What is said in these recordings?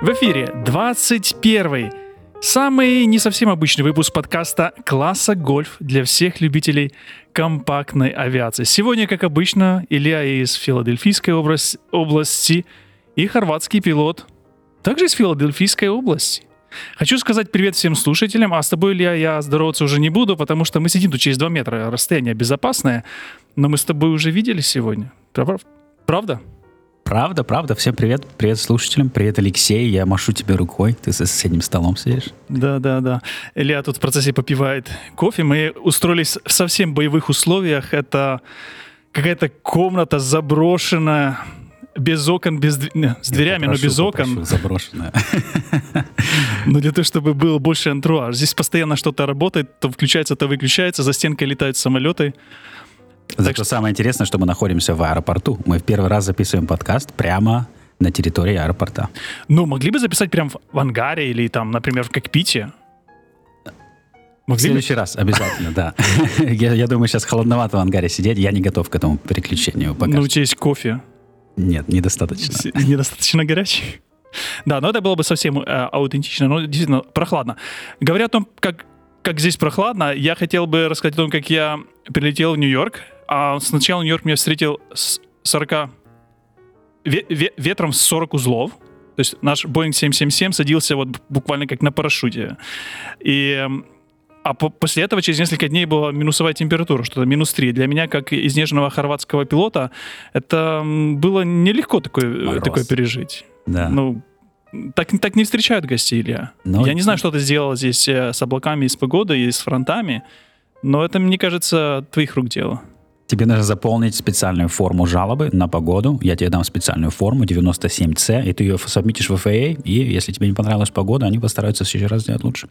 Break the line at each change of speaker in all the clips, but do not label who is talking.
В эфире 21 самый не совсем обычный выпуск подкаста класса «Гольф» для всех любителей компактной авиации. Сегодня, как обычно, Илья из Филадельфийской области и хорватский пилот также из Филадельфийской области. Хочу сказать привет всем слушателям, а с тобой, Илья, я здороваться уже не буду, потому что мы сидим тут через 2 метра, расстояние безопасное, но мы с тобой уже виделись сегодня. Правда?
Правда, правда. Всем привет. Привет слушателям. Привет, Алексей. Я машу тебе рукой. Ты за соседним столом сидишь.
Да, да, да. Илья тут в процессе попивает кофе. Мы устроились в совсем боевых условиях. Это какая-то комната заброшенная, без окон, без дв... с дверями, попрошу, но без окон.
Заброшенная.
Но для того, чтобы был больше антруаж. Здесь постоянно что-то работает, то включается, то выключается, за стенкой летают самолеты.
Зато что... самое интересное, что мы находимся в аэропорту. Мы в первый раз записываем подкаст прямо на территории аэропорта.
Ну, могли бы записать прямо в ангаре или там, например, в кокпите.
Могли в следующий раз обязательно, да. я, я думаю, сейчас холодновато в ангаре сидеть. Я не готов к этому переключению
пока. Ну, у тебя есть кофе.
Нет, недостаточно.
Недостаточно горячий. Да, но это было бы совсем э, аутентично, но действительно прохладно. Говоря о том, как, как здесь прохладно, я хотел бы рассказать о том, как я прилетел в Нью-Йорк а сначала Нью-Йорк меня встретил с 40... Ве- ве- ветром с 40 узлов. То есть наш Boeing 777 садился вот буквально как на парашюте. И а по- после этого через несколько дней была минусовая температура, что-то минус 3. Для меня, как изнеженного хорватского пилота, это было нелегко такое, такое пережить.
Да.
Ну, так, так не встречают гостей, Илья. Но... Я не знаю, что ты сделал здесь э, с облаками и с погодой, и с фронтами, но это, мне кажется, твоих рук дело.
Тебе нужно заполнить специальную форму жалобы на погоду. Я тебе дам специальную форму 97C, и ты ее сабмитишь в FAA, и если тебе не понравилась погода, они постараются в следующий раз сделать лучше.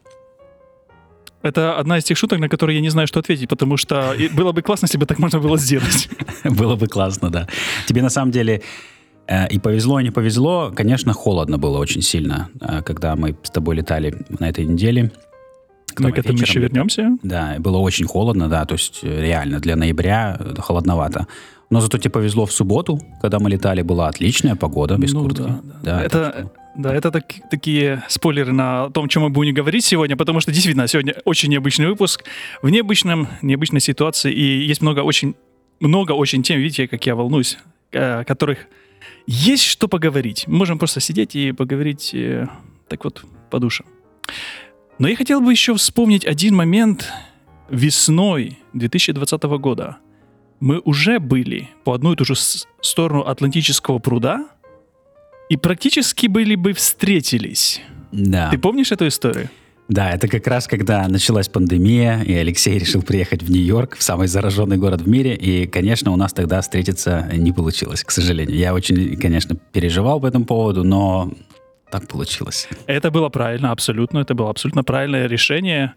Это одна из тех шуток, на которые я не знаю, что ответить, потому что было бы классно, если бы так можно было сделать.
Было бы классно, да. Тебе на самом деле э, и повезло, и не повезло. Конечно, холодно было очень сильно, э, когда мы с тобой летали на этой неделе.
Мы к этому вечером, еще вернемся.
Да, было очень холодно, да, то есть э, реально для ноября э, холодновато. Но зато тебе повезло в субботу, когда мы летали, была отличная погода без ну, куртки. Да,
да. да это, что... да, это так, такие спойлеры на том, чем мы будем говорить сегодня, потому что действительно сегодня очень необычный выпуск в необычном, необычной ситуации, и есть много очень, много очень тем, видите, как я волнуюсь, о которых есть что поговорить. Мы можем просто сидеть и поговорить э, так вот по душе. Но я хотел бы еще вспомнить один момент весной 2020 года. Мы уже были по одну и ту же сторону Атлантического пруда и практически были бы встретились.
Да.
Ты помнишь эту историю?
Да, это как раз когда началась пандемия, и Алексей решил приехать в Нью-Йорк, в самый зараженный город в мире, и, конечно, у нас тогда встретиться не получилось, к сожалению. Я очень, конечно, переживал по этому поводу, но так получилось.
Это было правильно, абсолютно. Это было абсолютно правильное решение,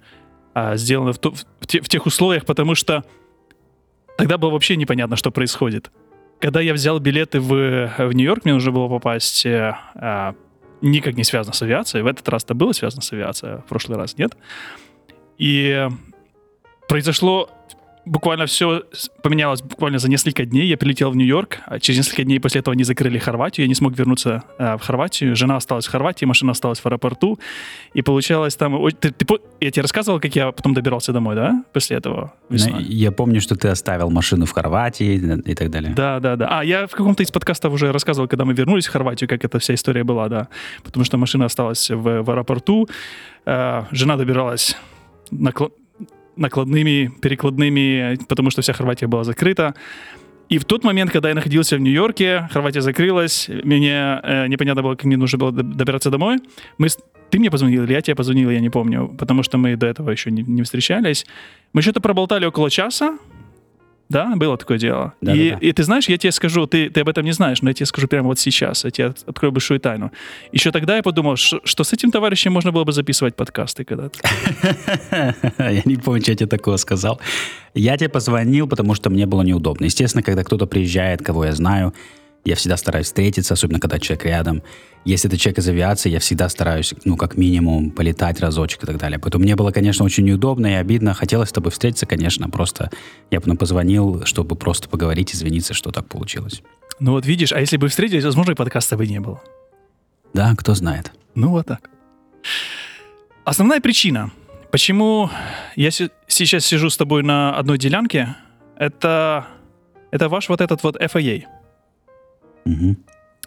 а, сделанное в, в, в, те, в тех условиях, потому что тогда было вообще непонятно, что происходит. Когда я взял билеты в, в Нью-Йорк, мне нужно было попасть э, а, никак не связано с авиацией. В этот раз это было связано с авиацией, а в прошлый раз нет. И произошло буквально все поменялось буквально за несколько дней. Я прилетел в Нью-Йорк, а через несколько дней после этого они закрыли Хорватию. Я не смог вернуться э, в Хорватию. Жена осталась в Хорватии, машина осталась в аэропорту. И получалось там... Ты, ты, я тебе рассказывал, как я потом добирался домой, да? После этого
весной. Я помню, что ты оставил машину в Хорватии и так далее.
Да, да, да. А, я в каком-то из подкастов уже рассказывал, когда мы вернулись в Хорватию, как эта вся история была, да. Потому что машина осталась в, в аэропорту. Э, жена добиралась на, накладными, перекладными, потому что вся Хорватия была закрыта. И в тот момент, когда я находился в Нью-Йорке, Хорватия закрылась, мне э, непонятно было, как мне нужно было добираться домой. Мы, ты мне позвонил или я тебе позвонил, я не помню, потому что мы до этого еще не, не встречались. Мы что-то проболтали около часа, да, было такое дело.
Да,
и,
да,
да. и ты знаешь, я тебе скажу, ты, ты об этом не знаешь, но я тебе скажу прямо вот сейчас, я тебе открою большую тайну. Еще тогда я подумал, что, что с этим товарищем можно было бы записывать подкасты когда-то.
Я не помню, что я тебе такого сказал. Я тебе позвонил, потому что мне было неудобно. Естественно, когда кто-то приезжает, кого я знаю, я всегда стараюсь встретиться, особенно когда человек рядом. Если это человек из авиации, я всегда стараюсь, ну, как минимум, полетать разочек и так далее. Поэтому мне было, конечно, очень неудобно и обидно. Хотелось с тобой встретиться, конечно, просто я бы позвонил, чтобы просто поговорить, извиниться, что так получилось.
Ну вот видишь, а если бы встретились, возможно, и подкаста бы не было.
Да, кто знает.
Ну вот так. Основная причина, почему я се- сейчас сижу с тобой на одной делянке, это, это ваш вот этот вот FAA.
Мгм.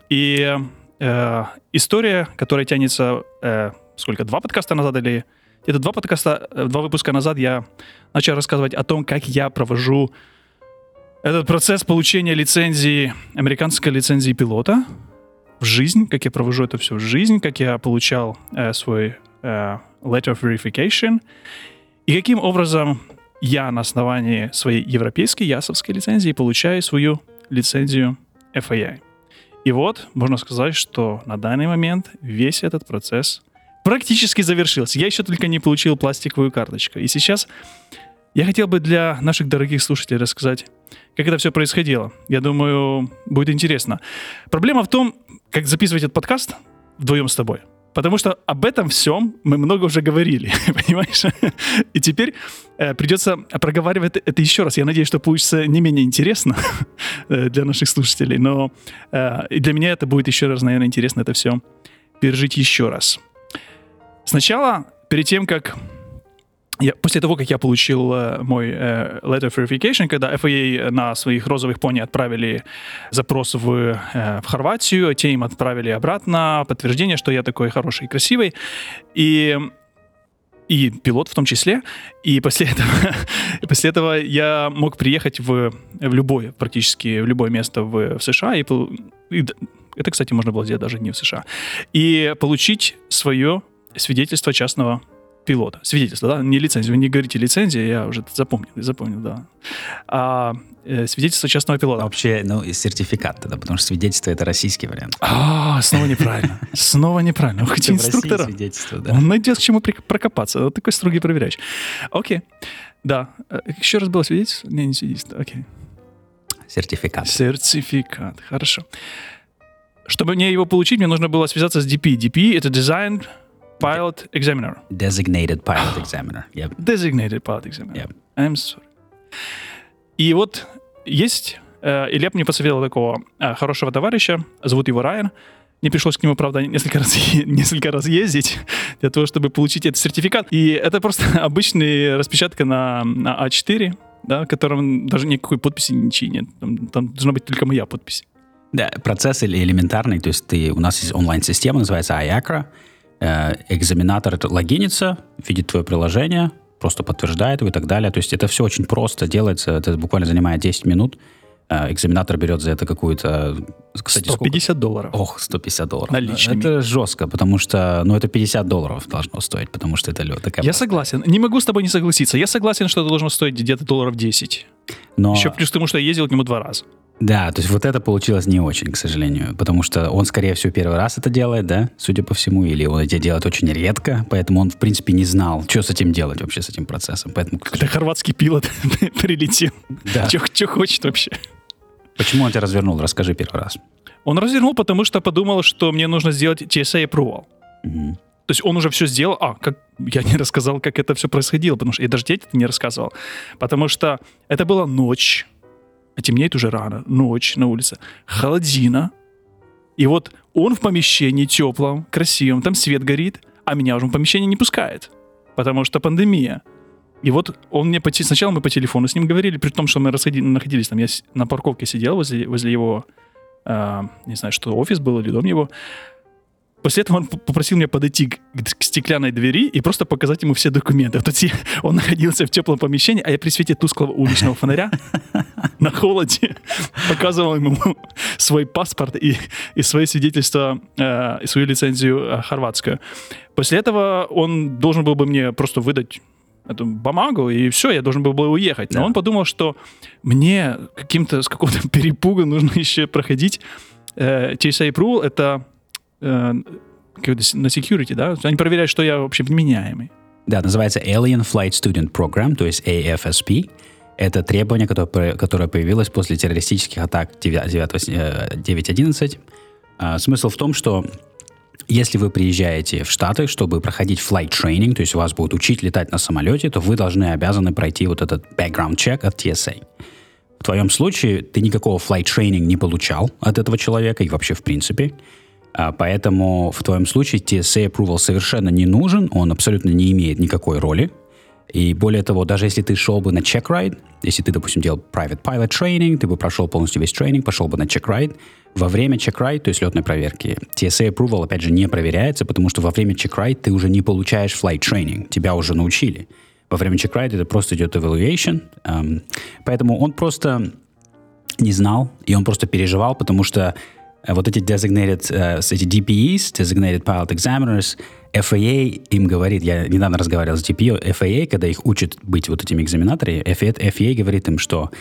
И э, история, которая тянется, э, сколько, два подкаста назад или где-то два подкаста, э, два выпуска назад я начал рассказывать о том, как я провожу этот процесс получения лицензии, американской лицензии пилота в жизнь, как я провожу это все в жизнь, как я получал э, свой э, letter of verification, и каким образом я на основании своей европейской ясовской лицензии получаю свою лицензию FAA. И вот, можно сказать, что на данный момент весь этот процесс практически завершился. Я еще только не получил пластиковую карточку. И сейчас я хотел бы для наших дорогих слушателей рассказать, как это все происходило. Я думаю, будет интересно. Проблема в том, как записывать этот подкаст вдвоем с тобой. Потому что об этом всем мы много уже говорили, понимаешь? И теперь э, придется проговаривать это еще раз. Я надеюсь, что получится не менее интересно э, для наших слушателей, но э, для меня это будет еще раз, наверное, интересно это все пережить еще раз. Сначала, перед тем, как я, после того, как я получил э, мой э, letter of verification, когда FAA на своих розовых пони отправили запрос в, э, в Хорватию, те им отправили обратно подтверждение, что я такой хороший и красивый, и и пилот в том числе. И после этого, после этого я мог приехать в, в любое, практически в любое место в, в США. И, и это, кстати, можно было сделать даже не в США. И получить свое свидетельство частного пилота. Свидетельство, да? Не лицензию. Вы не говорите лицензия, я уже запомнил, запомнил, да. А э, свидетельство частного пилота.
Вообще, ну, и сертификат тогда, потому что свидетельство это российский вариант.
А, снова неправильно. Снова неправильно. Ух, эти
Это в России
инструктора.
свидетельство, да.
Он найдет к чему прокопаться. Вот такой строгий проверяющий. Окей. Да. Э, Еще раз было свидетельство? Не, не свидетельство. Окей.
Сертификат.
Сертификат. Хорошо. Чтобы мне его получить, мне нужно было связаться с DP. DP — это Design Pilot Examiner.
Designated Pilot Examiner. Yep.
Designated Pilot Examiner.
Yep.
I'm sorry. И вот есть... э, Илья мне посоветовал такого э, хорошего товарища, зовут его Райан. Мне пришлось к нему, правда, несколько раз, несколько раз ездить для того, чтобы получить этот сертификат. И это просто обычная распечатка на, на А4, да, в котором даже никакой подписи ничьей нет. Там, там должна быть только моя подпись.
Да, процесс элементарный, то есть ты, у нас есть онлайн-система, называется IACRA. Э, экзаменатор логинится, видит твое приложение, просто подтверждает его и так далее. То есть это все очень просто делается, это буквально занимает 10 минут. Э, экзаменатор берет за это какую-то... Кстати, сколько?
150 долларов.
Ох, 150 долларов.
Наличными.
Это жестко, потому что, ну, это 50 долларов должно стоить, потому что это лед. Такая
Я согласен. Не могу с тобой не согласиться. Я согласен, что это должно стоить где-то долларов 10.
Но,
Еще плюс к тому, что я ездил к нему два раза.
Да, то есть вот это получилось не очень, к сожалению, потому что он, скорее всего, первый раз это делает, да, судя по всему, или он это делает очень редко, поэтому он, в принципе, не знал, что с этим делать вообще, с этим процессом. Поэтому,
Это хорватский пилот прилетел.
Да.
Что хочет вообще?
Почему он тебя развернул? Расскажи первый раз.
Он развернул, потому что подумал, что мне нужно сделать TSA approval.
Мгм.
То есть он уже все сделал. А, как я не рассказал, как это все происходило, потому что я даже это не рассказывал. Потому что это была ночь, а темнеет уже рано, ночь на улице, холодина. И вот он в помещении теплом, красивом, там свет горит, а меня уже в помещение не пускает, потому что пандемия. И вот он мне по сначала мы по телефону с ним говорили, при том, что мы расходи- находились там, я на парковке сидел возле, возле его, а, не знаю, что офис был или дом его. После этого он попросил меня подойти к, к стеклянной двери и просто показать ему все документы. Вот эти- он находился в теплом помещении, а я при свете тусклого уличного фонаря на холоде показывал ему свой паспорт и, и свое свидетельство, э, и свою лицензию э, хорватскую. После этого он должен был бы мне просто выдать эту бумагу, и все, я должен был бы уехать. Но
Да.
он подумал, что мне каким-то с какого-то перепуга нужно еще проходить э, TSA approval, это э, на security, да? Они проверяют, что я вообще вменяемый.
Да, называется Alien Flight Student Program, то есть AFSP. Это требование, которое, которое появилось после террористических атак 9 9, э, 9.11. А, Смысл в том, что если вы приезжаете в Штаты, чтобы проходить flight training, то есть вас будут учить летать на самолете, то вы должны обязаны пройти вот этот background check от TSA. В твоем случае ты никакого flight training не получал от этого человека и вообще в принципе. А, Поэтому в твоем случае TSA approval совершенно не нужен, он абсолютно не имеет никакой роли. И более того, даже если ты шел бы на check ride, если ты, допустим, делал private pilot training, ты бы прошел полностью весь тренинг, пошел бы на check ride, во время check ride, то есть летной проверки, TSA approval, опять же, не проверяется, потому что во время check ride ты уже не получаешь flight training, тебя уже научили. Во время check ride это просто идет evaluation, эм, поэтому он просто не знал, и он просто переживал, потому что вот эти designated, э, эти DPEs, designated pilot examiners, FAA им говорит, я недавно разговаривал с DPO, FAA, когда их учат быть вот этими экзаменаторами, FAA, FAA говорит им, что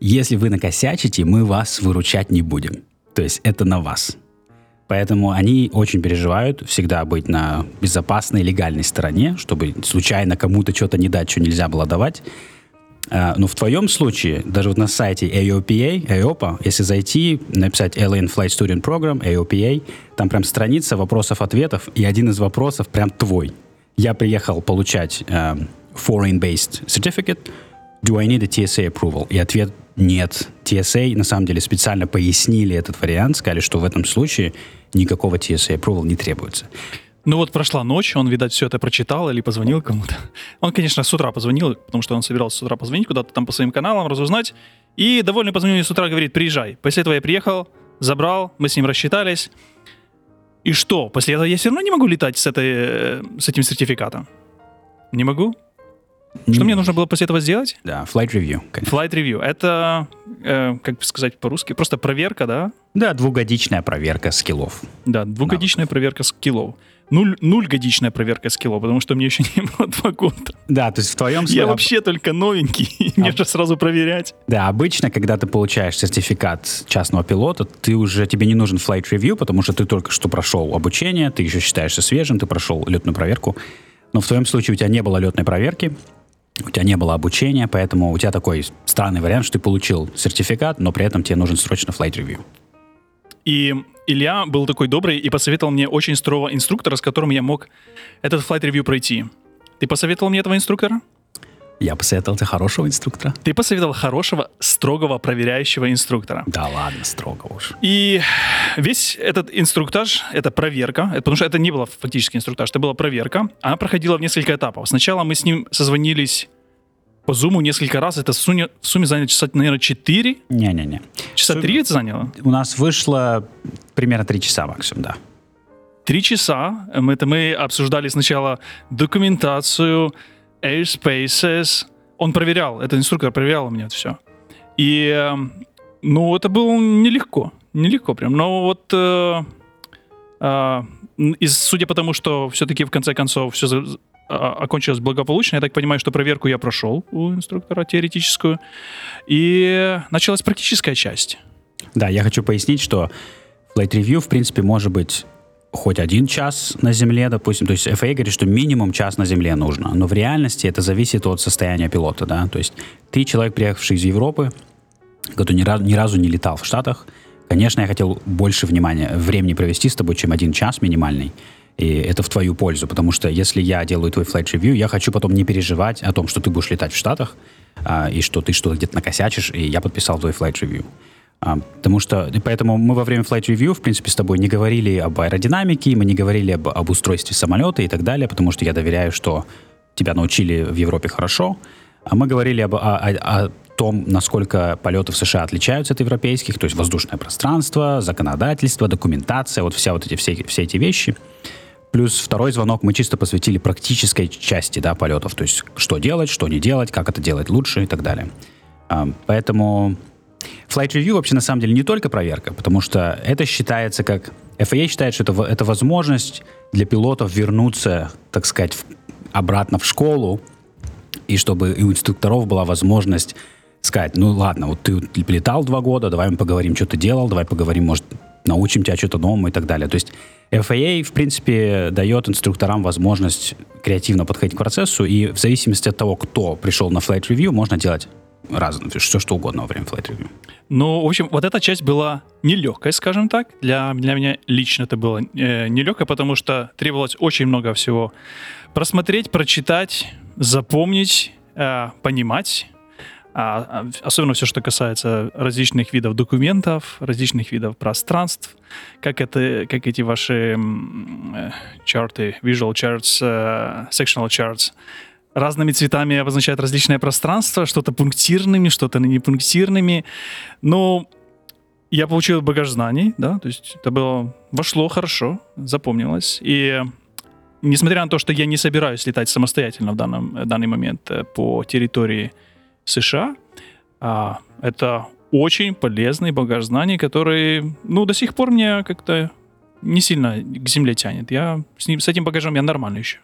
если вы накосячите, мы вас выручать не будем. То есть это на вас. Поэтому они очень переживают всегда быть на безопасной, легальной стороне, чтобы случайно кому-то что-то не дать, что нельзя было давать. А, Но в твоем случае, даже вот на сайте AOPA, AOPA, если зайти, написать Alien Flight Student Program, AOPA, там прям страница вопросов-ответов, и один из вопросов прям твой. Я приехал получать эм, foreign-based certificate, do I need a TSA approval? И ответ нет. TSA на самом деле специально пояснили этот вариант, сказали, что в этом случае никакого TSA approval не требуется.
Ну вот прошла ночь, он, видать, все это прочитал или позвонил кому-то. Он, конечно, с утра позвонил, потому что он собирался с утра позвонить куда-то там по своим каналам, разузнать. И довольный позвонил мне с утра, говорит, приезжай. После этого я приехал, забрал, мы с ним рассчитались. И что? После этого я все равно не могу летать с, этой, э, с этим сертификатом? Не могу? Что мне нужно было после этого сделать?
Да, flight review, конечно.
Flight review. Это, э, как сказать по-русски, просто проверка, да?
Да, двухгодичная проверка скиллов.
Да, двухгодичная проверка скиллов. Нуль, нульгодичная проверка скиллов, потому что мне еще не было два года.
Да, то есть в твоем
Я
случае...
вообще только новенький, и мне же сразу проверять.
Да, обычно, когда ты получаешь сертификат частного пилота, ты уже тебе не нужен flight review, потому что ты только что прошел обучение, ты еще считаешься свежим, ты прошел летную проверку. Но в твоем случае у тебя не было летной проверки, у тебя не было обучения, поэтому у тебя такой странный вариант, что ты получил сертификат, но при этом тебе нужен срочно flight review.
И Илья был такой добрый и посоветовал мне очень строгого инструктора, с которым я мог этот review пройти. Ты посоветовал мне этого инструктора?
Я посоветовал тебе хорошего инструктора.
Ты посоветовал хорошего, строгого, проверяющего инструктора.
Да ладно, строго уж.
И весь этот инструктаж, это проверка, это- потому что это не было фактически инструктаж, это была проверка, она проходила в несколько этапов. Сначала мы с ним созвонились по зуму несколько раз, это в сумме, в сумме заняло часа, наверное, 4,
Не-не-не.
часа
Сумме-
3 это заняло.
У нас вышло примерно три часа максимум, да.
Три часа это мы обсуждали сначала документацию, airspaces. Он проверял, этот инструктор проверял у меня это все. И, э, ну, это было нелегко, нелегко прям. Но вот, э, э, и судя по тому, что все-таки в конце концов все окончилось благополучно, я так понимаю, что проверку я прошел у инструктора теоретическую, и началась практическая часть.
Да, я хочу пояснить, что Flight Review, в принципе, может быть хоть один час на Земле, допустим. То есть FAA говорит, что минимум час на Земле нужно. Но в реальности это зависит от состояния пилота, да. То есть ты человек, приехавший из Европы, который ни разу, ни разу не летал в Штатах, конечно, я хотел больше внимания, времени провести с тобой, чем один час минимальный. И это в твою пользу, потому что если я делаю твой flight review, я хочу потом не переживать о том, что ты будешь летать в Штатах, а, и что ты что-то где-то накосячишь, и я подписал твой flight review. А, потому что, и поэтому мы во время flight review, в принципе, с тобой не говорили об аэродинамике, мы не говорили об, об устройстве самолета и так далее, потому что я доверяю, что тебя научили в Европе хорошо. А мы говорили об, о, о- о том, насколько полеты в США отличаются от европейских, то есть воздушное пространство, законодательство, документация, вот вся вот эти, все, все эти вещи. Плюс второй звонок мы чисто посвятили практической части да, полетов, то есть что делать, что не делать, как это делать лучше и так далее. А, Поэтому Flight Review вообще на самом деле не только проверка, потому что это считается как... FAA считает, что это, это возможность для пилотов вернуться, так сказать, в- обратно в школу, и чтобы у инструкторов была возможность сказать, ну ладно, вот ты летал два года, давай мы поговорим, что ты делал, давай поговорим, может, научим тебя что-то новому и так далее. То есть FAA, в принципе, дает инструкторам возможность креативно подходить к процессу, и в зависимости от того, кто пришел на flight review, можно делать разное, все что угодно во время flight review.
Ну, в общем, вот эта часть была нелегкой, скажем так. Для, для меня лично это было э, нелегкой, потому что требовалось очень много всего просмотреть, прочитать, запомнить, э, понимать. А, а, особенно все, что касается различных видов документов, различных видов пространств, как, это, как эти ваши э, чарты, visual charts, э, sectional charts, разными цветами обозначают различные пространства, что-то пунктирными, что-то не пунктирными. Но я получил багаж знаний, да, то есть это было, вошло хорошо, запомнилось. И несмотря на то, что я не собираюсь летать самостоятельно в данном, в данный момент э, по территории США, а, это очень полезный багаж знаний, который, ну, до сих пор мне как-то не сильно к земле тянет. Я с, ним, с этим багажом я нормально еще.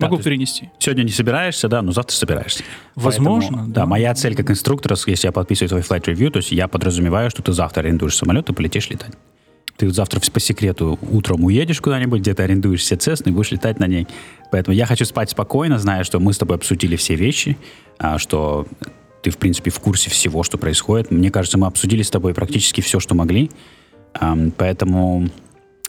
Могу да, перенести.
Сегодня не собираешься, да, но завтра собираешься.
Возможно.
Поэтому, да. да. Моя цель как инструктора, если я подписываю твой flight review, то есть я подразумеваю, что ты завтра арендуешь самолет и полетишь летать. Ты завтра по секрету утром уедешь куда-нибудь, где-то арендуешь все Cessna и будешь летать на ней. Поэтому я хочу спать спокойно, зная, что мы с тобой обсудили все вещи, а, что ты, в принципе, в курсе всего, что происходит. Мне кажется, мы обсудили с тобой практически все, что могли. Поэтому,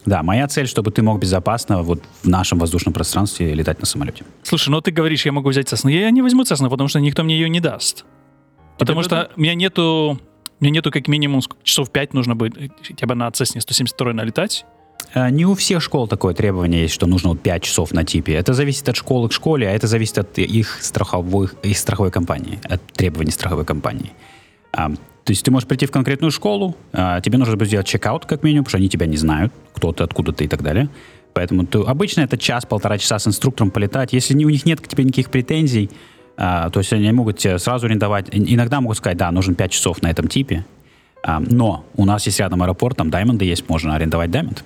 да, моя цель, чтобы ты мог безопасно вот в нашем воздушном пространстве летать на самолете.
Слушай, ну ты говоришь, я могу взять Cessna. Я не возьму Cessna, потому что никто мне ее не даст. Потому что у меня нету, меня нету как минимум часов 5 нужно будет хотя бы на Cessna 172 налетать.
А, не у всех школ такое требование есть, что нужно вот 5 часов на типе. Это зависит от школы к школе, а это зависит от их, страховых, их страховой компании, от требований страховой компании. А, то есть ты можешь прийти в конкретную школу, а, тебе нужно будет сделать чекаут как минимум, потому что они тебя не знают, кто ты, откуда ты и так далее. Поэтому ты, обычно это час-полтора часа с инструктором полетать. Если не, у них нет к тебе никаких претензий, а, то есть они могут тебе сразу арендовать. Иногда могут сказать, да, нужен 5 часов на этом типе, а, но у нас есть рядом аэропорт, там Diamond есть, можно арендовать Diamond.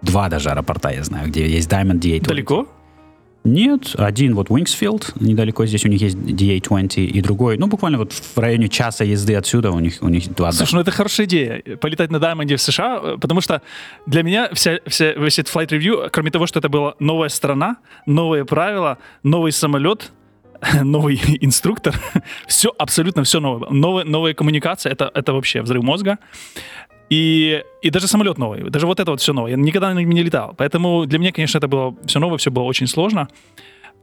Два даже аэропорта я знаю, где есть Diamond DA20.
Далеко?
Нет, один вот Wingsfield, недалеко здесь у них есть DA20, и другой, ну, буквально вот в районе часа езды отсюда у них, у них два.
Слушай, ну это хорошая идея, полетать на Diamond в США, потому что для меня вся, вся, весь этот Flight Review, кроме того, что это была новая страна, новые правила, новый самолет, новый инструктор, все, абсолютно все новое. Новая, новая коммуникация, это, это вообще взрыв мозга. И, и даже самолет новый, даже вот это вот все новое. Я никогда на нем не летал. Поэтому для меня, конечно, это было все новое, все было очень сложно.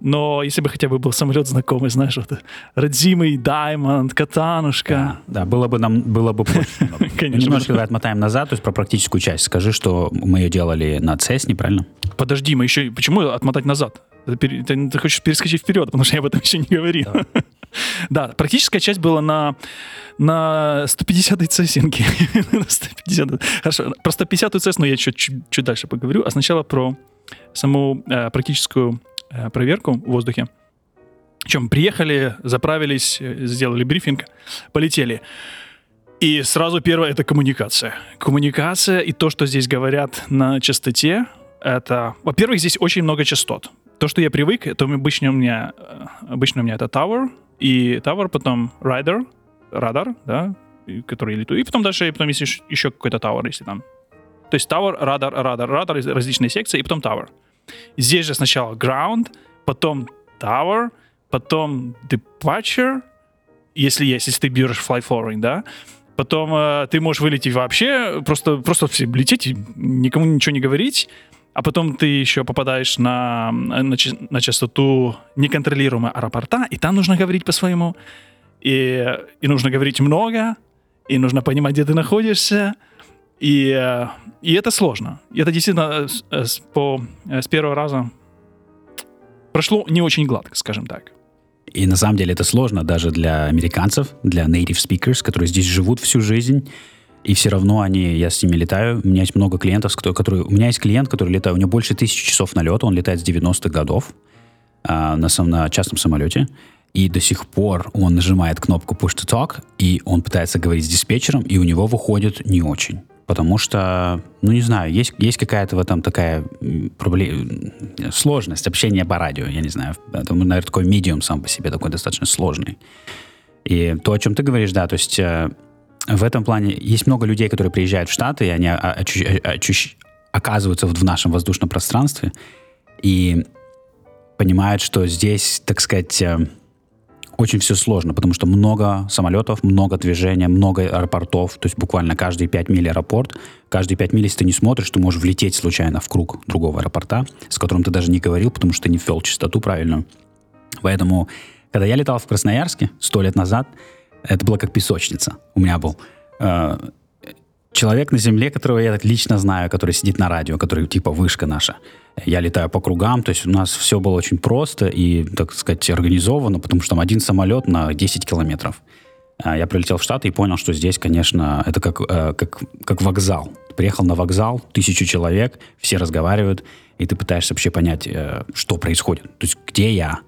Но если бы хотя бы был самолет знакомый, знаешь, вот родимый Даймонд, Катанушка.
Да, да было бы нам было бы проще. Конечно. Немножко давай отмотаем назад, то есть про практическую часть. Скажи, что мы ее делали на CES, правильно?
Подожди, мы еще... Почему отмотать назад? Ты, ты, ты хочешь перескочить вперед, потому что я об этом еще не говорил. Да, да практическая часть была на, на 150-й цессинге. 150 Хорошо, про 150-ю цессну я еще чуть, чуть дальше поговорю, а сначала про саму э, практическую э, проверку в воздухе. Чем приехали, заправились, э, сделали брифинг, полетели. И сразу первое — это коммуникация. Коммуникация и то, что здесь говорят на частоте, это... Во-первых, здесь очень много частот. То, что я привык, это обычно у меня, э, обычно у меня это Tower, и Tower, потом Rider, радар, да, который я лету, и потом дальше, и потом есть еще какой-то Tower, если там. То есть Tower, радар, радар, радар, различные секции, и потом Tower. Здесь же сначала Ground, потом Tower, потом Departure, если есть, если ты берешь Flight Forwarding, да, потом э, ты можешь вылететь вообще, просто, просто все лететь никому ничего не говорить, а потом ты еще попадаешь на, на, на частоту неконтролируемого аэропорта, и там нужно говорить по-своему, и, и нужно говорить много, и нужно понимать, где ты находишься, и, и это сложно. И это действительно с, по, с первого раза прошло не очень гладко, скажем так.
И на самом деле это сложно даже для американцев, для native speakers, которые здесь живут всю жизнь и все равно они, я с ними летаю. У меня есть много клиентов, которые... У меня есть клиент, который летает, у него больше тысячи часов налета, он летает с 90-х годов а, на, на частном самолете. И до сих пор он нажимает кнопку Push to Talk, и он пытается говорить с диспетчером, и у него выходит не очень. Потому что, ну не знаю, есть, есть какая-то в этом такая проблема, сложность общения по радио, я не знаю. Это, наверное, такой медиум сам по себе такой достаточно сложный. И то, о чем ты говоришь, да, то есть э, в этом плане есть много людей, которые приезжают в Штаты, и они оказываются в нашем воздушном пространстве и понимают, что здесь, так сказать, э, очень все сложно, потому что много самолетов, много движения, много аэропортов, то есть буквально каждые 5 миль аэропорт, каждые 5 миль, если ты не смотришь, ты можешь влететь случайно в круг другого аэропорта, с которым ты даже не говорил, потому что ты не ввел частоту правильную. Поэтому Когда я летал в Красноярске сто лет назад, это было как песочница. У меня был э, человек на земле, которого я лично знаю, который сидит на радио, который типа вышка наша. Я летаю по кругам, то есть у нас все было очень просто и, так сказать, организовано, потому что там один самолет на 10 километров. А я прилетел в Штаты и понял, что здесь, конечно, это как, э, как, как вокзал. Приехал на вокзал, тысячу человек, все разговаривают, и ты пытаешься вообще понять, э, что происходит. То есть где я,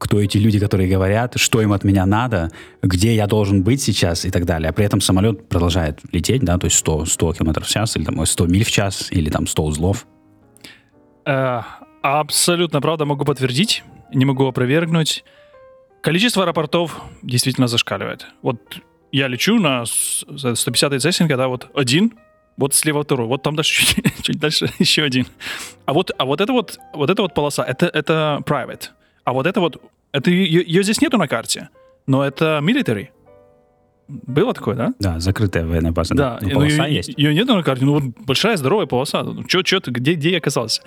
кто эти люди, которые говорят, что им от меня надо, где я должен быть сейчас и так далее. А при этом самолет продолжает лететь, да, то есть 100, 100 км в час, или там 100 миль в час, или там 100 узлов.
Э, абсолютно правда, могу подтвердить, не могу опровергнуть. Количество аэропортов действительно зашкаливает. Вот я лечу на 150-й Цессинга, да, вот один, вот слева второй, вот там дальше чуть, чуть дальше еще один. А вот, а вот это вот, вот эта вот полоса, это, это private. А вот это вот, это ее, ее здесь нету на карте, но это military. Было такое, да?
Да, закрытая военная база.
Да,
Но
ну,
полоса
ее,
есть.
ее нету на карте, ну вот большая здоровая полоса. Ну, чё, чё ты, где, где я оказался?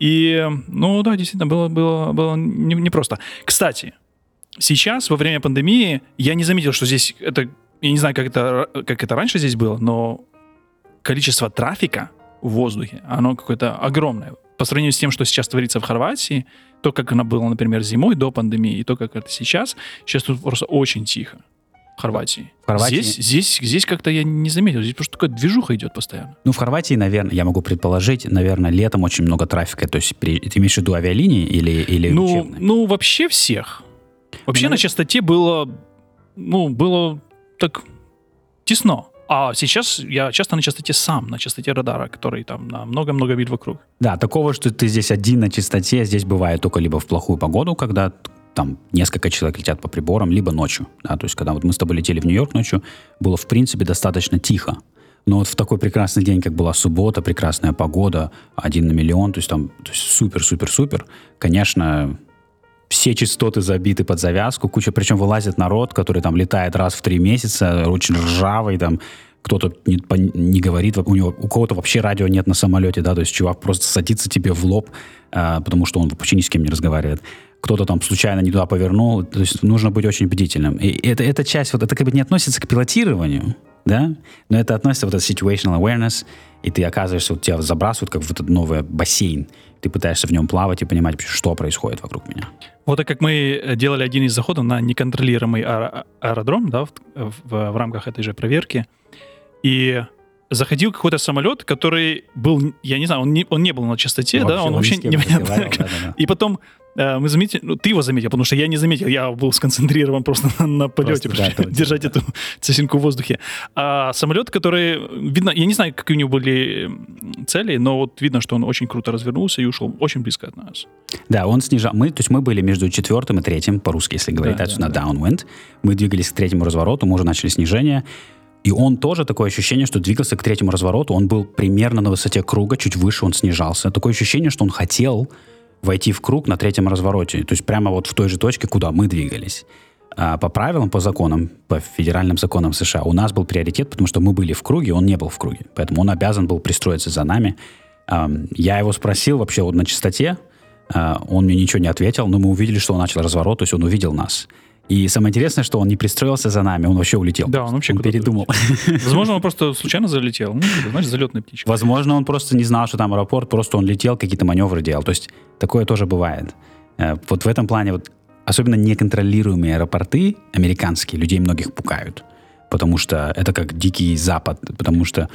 И, ну да, действительно, было, было, было не- непросто. Кстати, сейчас, во время пандемии, я не заметил, что здесь это, я не знаю, как это, как это раньше здесь было, но количество трафика в воздухе, оно какое-то огромное. По сравнению с тем, что сейчас творится в Хорватии, то, как оно было, например, зимой до пандемии, и то, как это сейчас, сейчас тут просто очень тихо в Хорватии.
В Хорватии-
Здесь, здесь, здесь как-то я не заметил, здесь просто такая движуха идет постоянно.
Ну, в Хорватии, наверное, я могу предположить, наверное, летом очень много трафика. То есть при- ты имеешь в виду авиалинии или, или
Ну,
учебные?
ну, вообще всех. Вообще
Ну,
на частоте было, ну, было так тесно. А сейчас я часто на частоте сам, на частоте радара, который там на много-много миль вокруг.
Да, такого, что ты здесь один на чистоте, здесь бывает только либо в плохую погоду, когда там несколько человек летят по приборам, либо ночью. Да, то есть, когда вот мы с тобой летели в Нью-Йорк ночью, было, в принципе, достаточно тихо. Но вот в такой прекрасный день, как была суббота, прекрасная погода, один на миллион, то есть там супер-супер-супер, конечно, все частоты забиты под завязку, куча, причем вылазит народ, который там летает раз в три месяца, очень ржавый, там кто-то не, не говорит, у него у кого-то вообще радио нет на самолете, да, то есть чувак просто садится тебе в лоб, а, потому что он вообще ни с кем не разговаривает. Кто-то там случайно не туда повернул, то есть нужно быть очень бдительным. И это, эта часть, вот это как бы не относится к пилотированию, да, но это относится вот это situational awareness, и ты оказываешься, вот тебя забрасывают как в этот новый бассейн, ты пытаешься в нем плавать и понимать, что происходит вокруг меня.
Вот так как мы э, делали один из заходов на неконтролируемый аэро- аэродром, да, в, в- в рамках этой же проверки, и заходил какой-то самолет, который был, я не знаю, он не, он не был на частоте, да, он вообще
ни с кем
не
разговаривал, да-да-да.
И потом мы заметили, ну ты его заметил, потому что я не заметил, я был сконцентрирован просто на, на полете,
Просто, да,
держать
да.
эту цесинку в воздухе. А самолет, который, видно, я не знаю, какие у него были цели, но вот видно, что он очень круто развернулся и ушел очень близко от нас.
Да, он снижал. Мы, то есть мы были между четвертым и третьим, по-русски, если говорить,
Да,
отсюда
да,
на downwind. Мы двигались к третьему развороту, мы уже начали снижение. И он тоже такое ощущение, что двигался к третьему развороту. Он был примерно на высоте круга, чуть выше он снижался. Такое ощущение, что он хотел войти в круг на третьем развороте. То есть прямо вот в той же точке, куда мы двигались. А по правилам, по законам, по федеральным законам США, у нас был приоритет, потому что мы были в круге, он не был в круге. Поэтому он обязан был пристроиться за нами. Ам, Я его спросил вообще вот на частоте, а, он мне ничего не ответил, но мы увидели, что он начал разворот, то есть он увидел нас. И самое интересное, что он не пристроился за нами, он вообще улетел.
Да, он вообще
он передумал.
Возможно, он просто случайно залетел. Ну, знаешь, залетная птичка.
Возможно, он просто не знал, что там аэропорт, просто он летел, какие-то маневры делал. То есть такое тоже бывает. Э, Вот в этом плане, вот, особенно неконтролируемые аэропорты американские, людей многих пугают. Потому что это как дикий запад, потому что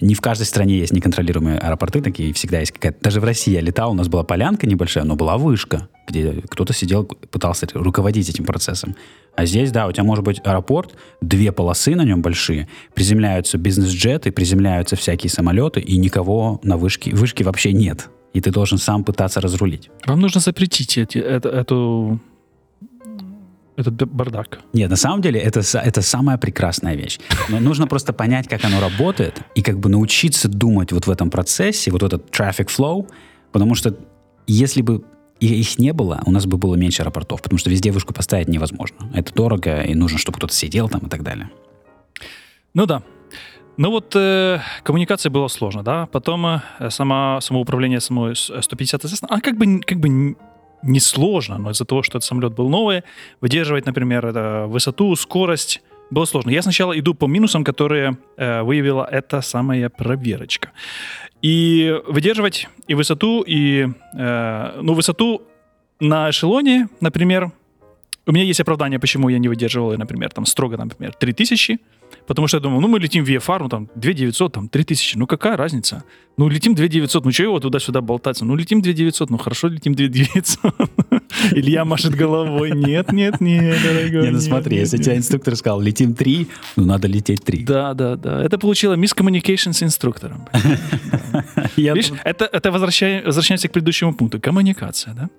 не в каждой стране есть неконтролируемые аэропорты такие, всегда есть какая-то... Даже в России я летал, у нас была полянка небольшая, но была вышка, где кто-то сидел, пытался руководить этим процессом. А здесь, да, у тебя может быть аэропорт, две полосы на нем большие, приземляются бизнес-джеты, приземляются всякие самолеты, и никого на вышке, вышки вообще нет. И ты должен сам пытаться разрулить.
Вам нужно запретить эти, это, эту, этот б- бардак.
Нет, на самом деле это, это самая прекрасная вещь. Но нужно просто понять, как оно работает, и как бы научиться думать вот в этом процессе, вот этот traffic flow, потому что если бы их не было, у нас бы было меньше аэропортов, потому что везде вышку поставить невозможно. Это дорого, и нужно, чтобы кто-то сидел там и так далее.
Ну да. Ну вот э, коммуникация была сложно, да. Потом э, сама, самоуправление самой с- 150 СС, а как бы, как бы несложно, но из-за того, что этот самолет был новый, выдерживать, например, это высоту, скорость было сложно. Я сначала иду по минусам, которые э, выявила эта самая проверочка. И выдерживать и высоту, и... Э, ну, высоту на эшелоне, например, у меня есть оправдание, почему я не выдерживал, например, там строго, например, 3000, потому что я думал, ну, мы летим в VFR, ну, там, 2900, там, 3000, ну, какая разница? Ну, летим 2900, ну, что его туда-сюда болтаться? Ну, летим 2900, ну, хорошо, летим 2900. Илья машет головой, нет, нет, нет, дорогой.
Не, ну, смотри, если тебе инструктор сказал, летим 3, ну, надо лететь 3.
Да, да, да. Это получило мискоммуникейшн с инструктором. Видишь, это, возвращаемся к предыдущему пункту. Коммуникация, да?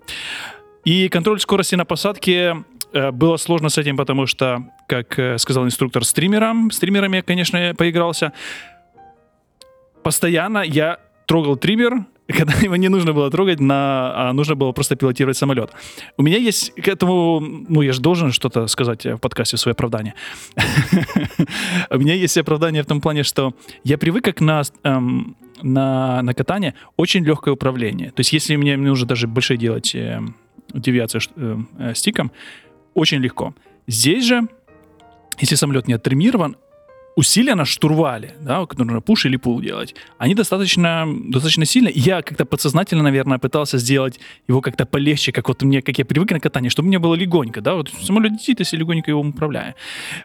И контроль скорости на посадке было сложно с этим, потому что, как э, сказал инструктор, стримером, стримерами, конечно, я поигрался. Постоянно я трогал триммер, когда его не нужно было трогать, на, а нужно было просто пилотировать самолет. У меня есть к этому, ну, я же должен что-то сказать в подкасте, свое оправдание. У меня есть оправдание в том плане, что я привык как на, эм, на, на катание очень легкое управление. То есть если мне нужно даже больше делать э, девиации э, стиком, очень легко. Здесь же, если самолет не оттримирован, усилия на штурвале, да, нужно пуш или пул делать, они достаточно, достаточно сильно. Я как-то подсознательно, наверное, пытался сделать его как-то полегче, как вот мне, как я привык на катание, чтобы мне было легонько, да, вот самолет летит, если легонько его управляю.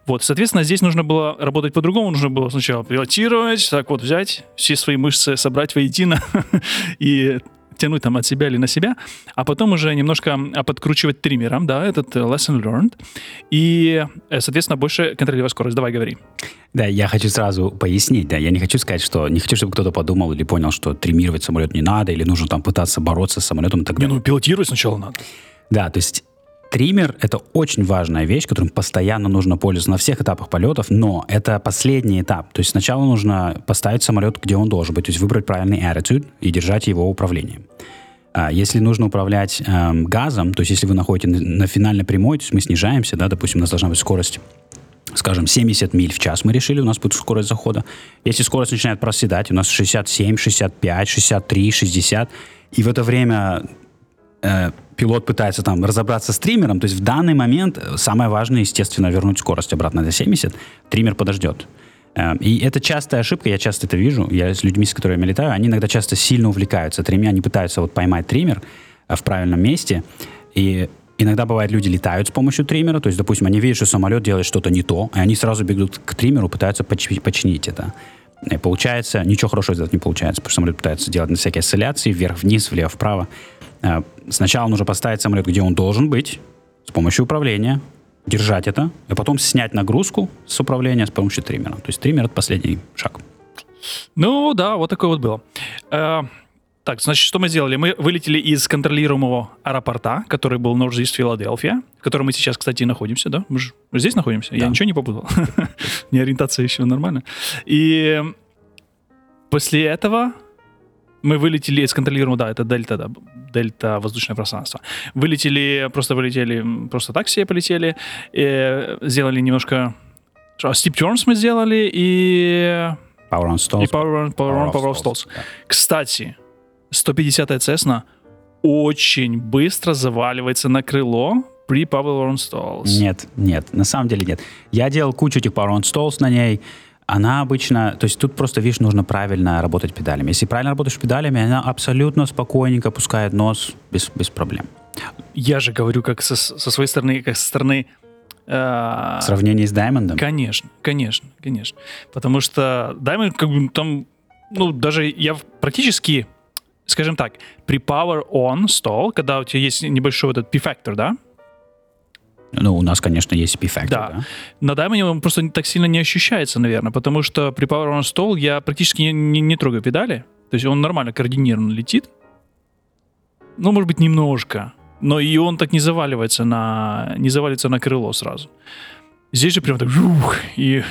Вот, соответственно, здесь нужно было работать по-другому, нужно было сначала пилотировать, так вот взять все свои мышцы, собрать воедино и тянуть там от себя или на себя, а потом уже немножко а, подкручивать триммером, да, этот э, lesson learned, и, э, соответственно, больше контролировать скорость. Давай, говори.
Да, я хочу сразу пояснить, да, я не хочу сказать, что, не хочу, чтобы кто-то подумал или понял, что триммировать самолет не надо, или нужно там пытаться бороться с самолетом и так далее.
Не, ну пилотировать сначала надо.
Да, то есть Триммер — это очень важная вещь, которым постоянно нужно пользоваться на всех этапах полетов, но это последний этап. То есть сначала нужно поставить самолет, где он должен быть, то есть выбрать правильный attitude и держать его управление. А если нужно управлять эм, газом, то есть если вы находите на, на финальной прямой, то есть мы снижаемся, да, допустим, у нас должна быть скорость скажем, 70 миль в час мы решили, у нас будет скорость захода. Если скорость начинает проседать, у нас 67, 65, 63, 60, и в это время э, пилот пытается там разобраться с триммером, то есть в данный момент самое важное, естественно, вернуть скорость обратно до 70, триммер подождет. Э, и это частая ошибка, я часто это вижу, я с людьми, с которыми летаю, они иногда часто сильно увлекаются тремя, они пытаются вот поймать триммер э, в правильном месте, и иногда бывает, люди летают с помощью триммера, то есть, допустим, они видят, что самолет делает что-то не то, и они сразу бегут к триммеру, пытаются поч- починить это. И получается, ничего хорошего сделать не получается, потому что самолет пытается делать на всякие осцилляции, вверх-вниз, влево-вправо. Э, сначала нужно поставить самолет, где он должен быть, с помощью управления, держать это, и потом снять нагрузку с управления с помощью триммера. То есть триммер — это последний шаг.
Ну да, вот такое вот было. Э, так, значит, что мы сделали? Мы вылетели из контролируемого аэропорта, который был Норд-Ист Филадельфия, в котором мы сейчас, кстати, находимся, да? Мы же здесь находимся? Да. Я ничего не попутал. Не ориентация еще нормально. И после этого мы вылетели из контролируемого, да, это дельта, да, дельта воздушное пространство. Вылетели, просто вылетели, просто так все полетели, и сделали немножко... Steep turns мы сделали, и...
Power on stalls.
И power on, power on, power on stalls. Да. Кстати, 150-я Cessna очень быстро заваливается на крыло при power on stalls.
Нет, нет, на самом деле нет. Я делал кучу этих power on stalls на ней, она обычно, то есть тут просто, видишь, нужно правильно работать педалями. Если правильно работаешь педалями, она абсолютно спокойненько опускает нос без, без проблем.
Я же говорю как со, со своей стороны, как со стороны
э, в сравнении с Diamond?
Конечно, конечно, конечно. Потому что Diamond, как бы там, ну, даже я практически, скажем так, при Power On stall, когда у тебя есть небольшой этот P-factor, да,
ну, у нас, конечно, есть P-Factor, да.
да. На Diamond он просто так сильно не ощущается, наверное, потому что при Power on Stall я практически не, не, не трогаю педали. То есть он нормально координированно летит. Ну, может быть, немножко. Но и он так не заваливается на, не завалится на крыло сразу. Здесь же прям так жух, и,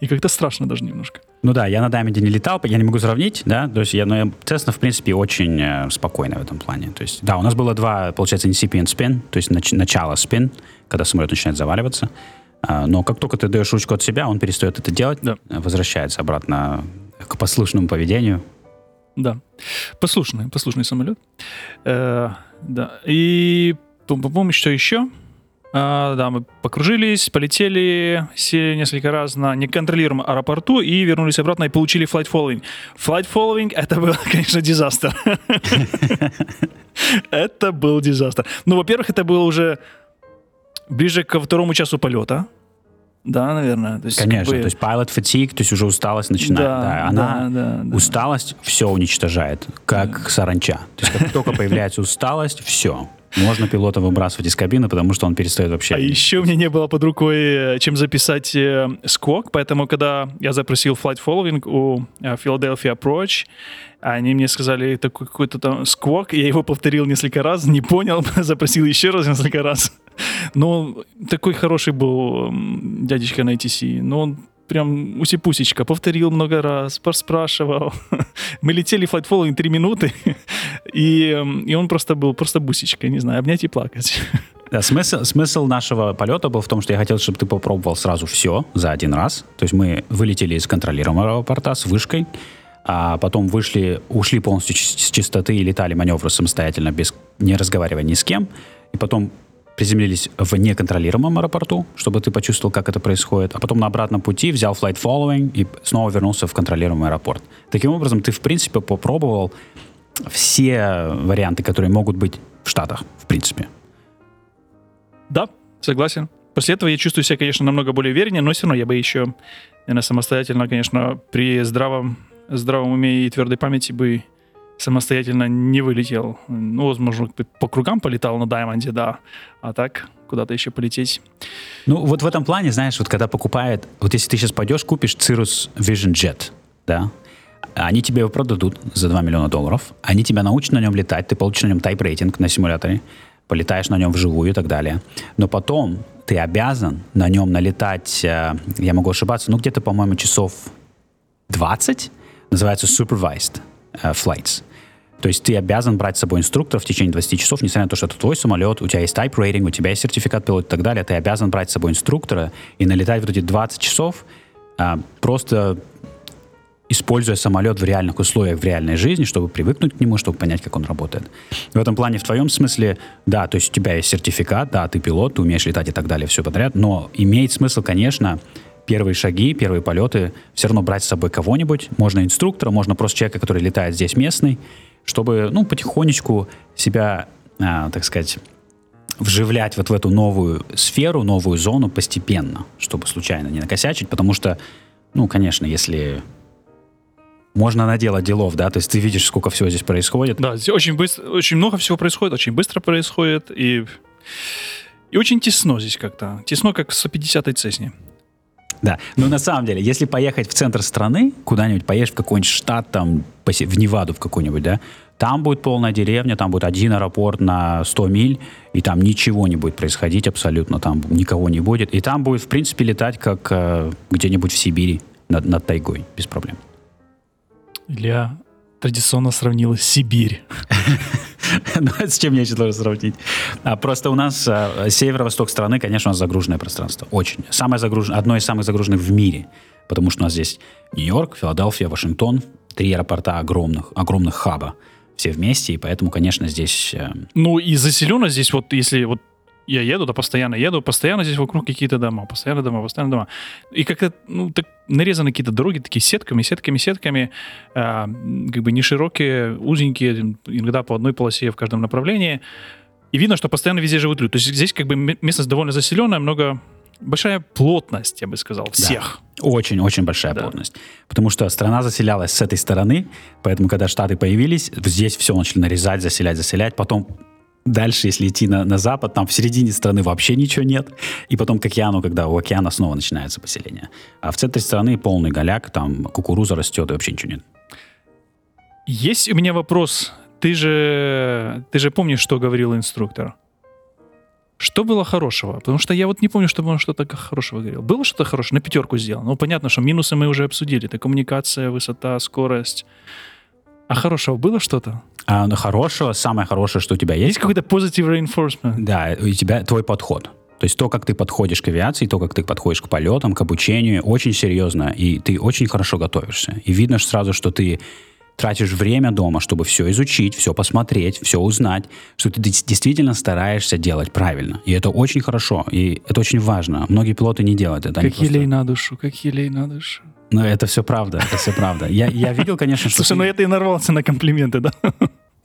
и как-то страшно даже немножко.
Ну да, я на Даймонде не летал, я не могу сравнить, да, то есть я, но я, Cessna, в принципе, очень э, спокойно в этом плане. То есть, да, у нас было два, получается, incipient spin, то есть нач, начало спин, когда самолет начинает заваливаться, а, но как только ты даешь ручку от себя, он перестает это делать, да. возвращается обратно к послушному поведению,
Да. Послушный, послушный самолет. Э, да. И помню, что еще? А, да, мы покружились, полетели, сели несколько раз на неконтролируемом аэропорту и вернулись обратно и получили flight following. Flight following это был, конечно, дизастер. Это был дизастер. Ну, во-первых, это было уже ближе ко второму часу полета. Да, наверное.
То есть, Конечно, как бы... то есть pilot fatigue, то есть уже усталость начинает. Да, да, она да, да, усталость все уничтожает, как да. саранча. То есть как только появляется усталость, все. Можно пилота выбрасывать из кабины, потому что он перестает вообще...
А еще меня не было под рукой, э, чем записать э, сквок, поэтому когда я запросил flight following у э, Philadelphia Approach, они мне сказали такой какой-то там сквок, я его повторил несколько раз, не понял, запросил еще раз несколько раз. Но такой хороший был дядечка на ITC, но он прям усипусечка, повторил много раз, спрашивал. Мы летели Flight Following три минуты, и, и он просто был просто бусечкой, не знаю, обнять и плакать.
Да, смысл, смысл нашего полета был в том, что я хотел, чтобы ты попробовал сразу все за один раз. То есть мы вылетели из контролируемого порта с вышкой, а потом вышли, ушли полностью с чистоты и летали маневры самостоятельно, без не разговаривая ни с кем. И потом приземлились в неконтролируемом аэропорту, чтобы ты почувствовал, как это происходит, а потом на обратном пути взял flight following и снова вернулся в контролируемый аэропорт. Таким образом, ты, в принципе, попробовал все варианты, которые могут быть в Штатах, в принципе.
Да, согласен. После этого я чувствую себя, конечно, намного более увереннее, но все равно я бы еще, наверное, самостоятельно, конечно, при здравом, здравом уме и твердой памяти бы самостоятельно не вылетел. Ну, возможно, по кругам полетал на Даймонде, да. А так, куда-то еще полететь.
Ну, вот в этом плане, знаешь, вот когда покупает... Вот если ты сейчас пойдешь, купишь Cirrus Vision Jet, да, они тебе его продадут за 2 миллиона долларов, они тебя научат на нем летать, ты получишь на нем тайп-рейтинг на симуляторе, полетаешь на нем вживую и так далее. Но потом ты обязан на нем налетать, э, я могу ошибаться, ну где-то, по-моему, часов 20, называется supervised uh, flights. То есть ты обязан брать с собой инструктора в течение 20 часов, несмотря на то, что это твой самолет, у тебя есть type rating, у тебя есть сертификат пилота и так далее, ты обязан брать с собой инструктора и налетать вот эти 20 часов, а, просто используя самолет в реальных условиях, в реальной жизни, чтобы привыкнуть к нему, чтобы понять, как он работает. В этом плане, в твоем смысле, да, то есть у тебя есть сертификат, да, ты пилот, ты умеешь летать и так далее, все подряд, но имеет смысл, конечно, первые шаги, первые полеты все равно брать с собой кого-нибудь. Можно инструктора, можно просто человека, который летает здесь местный, чтобы, ну, потихонечку себя, а, так сказать, вживлять вот в эту новую сферу, новую зону постепенно, чтобы случайно не накосячить, потому что, ну, конечно, если можно наделать делов, да, то есть ты видишь, сколько всего здесь происходит.
Да, здесь очень быстро, очень много всего происходит, очень быстро происходит, и, и очень тесно здесь как-то. Тесно, как с 50-й Цесни.
Да, но на самом деле, если поехать в центр страны, куда-нибудь поедешь в какой-нибудь штат, там, в Неваду в какой-нибудь, да, там будет полная деревня, там будет один аэропорт на 100 миль, и там ничего не будет происходить абсолютно, там никого не будет. И там будет, в принципе, летать, как э, где-нибудь в Сибири над, над тайгой, без проблем.
Илья традиционно сравнила Сибирь.
Ну, с чем я еще должен сравнить? А, просто у нас а, северо-восток страны, конечно, у нас загруженное пространство. Очень. Самое загруженное, одно из самых загруженных в мире. Потому что у нас здесь Нью-Йорк, Филадельфия, Вашингтон, три аэропорта огромных, огромных хаба все вместе, и поэтому, конечно, здесь... Э,
ну, и заселено здесь, вот если вот я еду, да, постоянно еду, постоянно здесь вокруг какие-то дома, постоянно дома, постоянно дома. И как-то, ну, так нарезаны какие-то дороги такие сетками, сетками, сетками, э, как бы не широкие, узенькие, иногда по одной полосе в каждом направлении. И видно, что постоянно везде живут люди. То есть здесь как бы местность довольно заселенная, много большая плотность, я бы сказал, всех.
Да. Очень-очень большая да. плотность. Потому что страна заселялась с этой стороны, поэтому, когда Штаты появились, здесь все начали нарезать, заселять, заселять. Потом Дальше, если идти на, на запад, там в середине страны вообще ничего нет. И потом к океану, когда у океана снова начинается поселение. А в центре страны полный голяк, там кукуруза растет и вообще ничего нет.
Есть у меня вопрос. Ты же, ты же помнишь, что говорил инструктор? Что было хорошего? Потому что я вот не помню, чтобы он что-то хорошего говорил. Было что-то хорошее? На пятерку сделал. Ну, понятно, что минусы мы уже обсудили. Это коммуникация, высота, скорость. А хорошего было что-то?
А, ну, хорошего, самое хорошее, что у тебя есть.
Есть какой-то positive reinforcement?
Да, у тебя твой подход. То есть то, как ты подходишь к авиации, то, как ты подходишь к полетам, к обучению, очень серьезно, и ты очень хорошо готовишься. И видно сразу, что ты тратишь время дома, чтобы все изучить, все посмотреть, все узнать, что ты действительно стараешься делать правильно. И это очень хорошо, и это очень важно. Многие пилоты не делают это.
Как елей просто... на душу, как елей на душу.
Ну, это все правда, это все правда. Я, я видел, конечно,
что... Слушай, ты... ну это и нарвался на комплименты, да?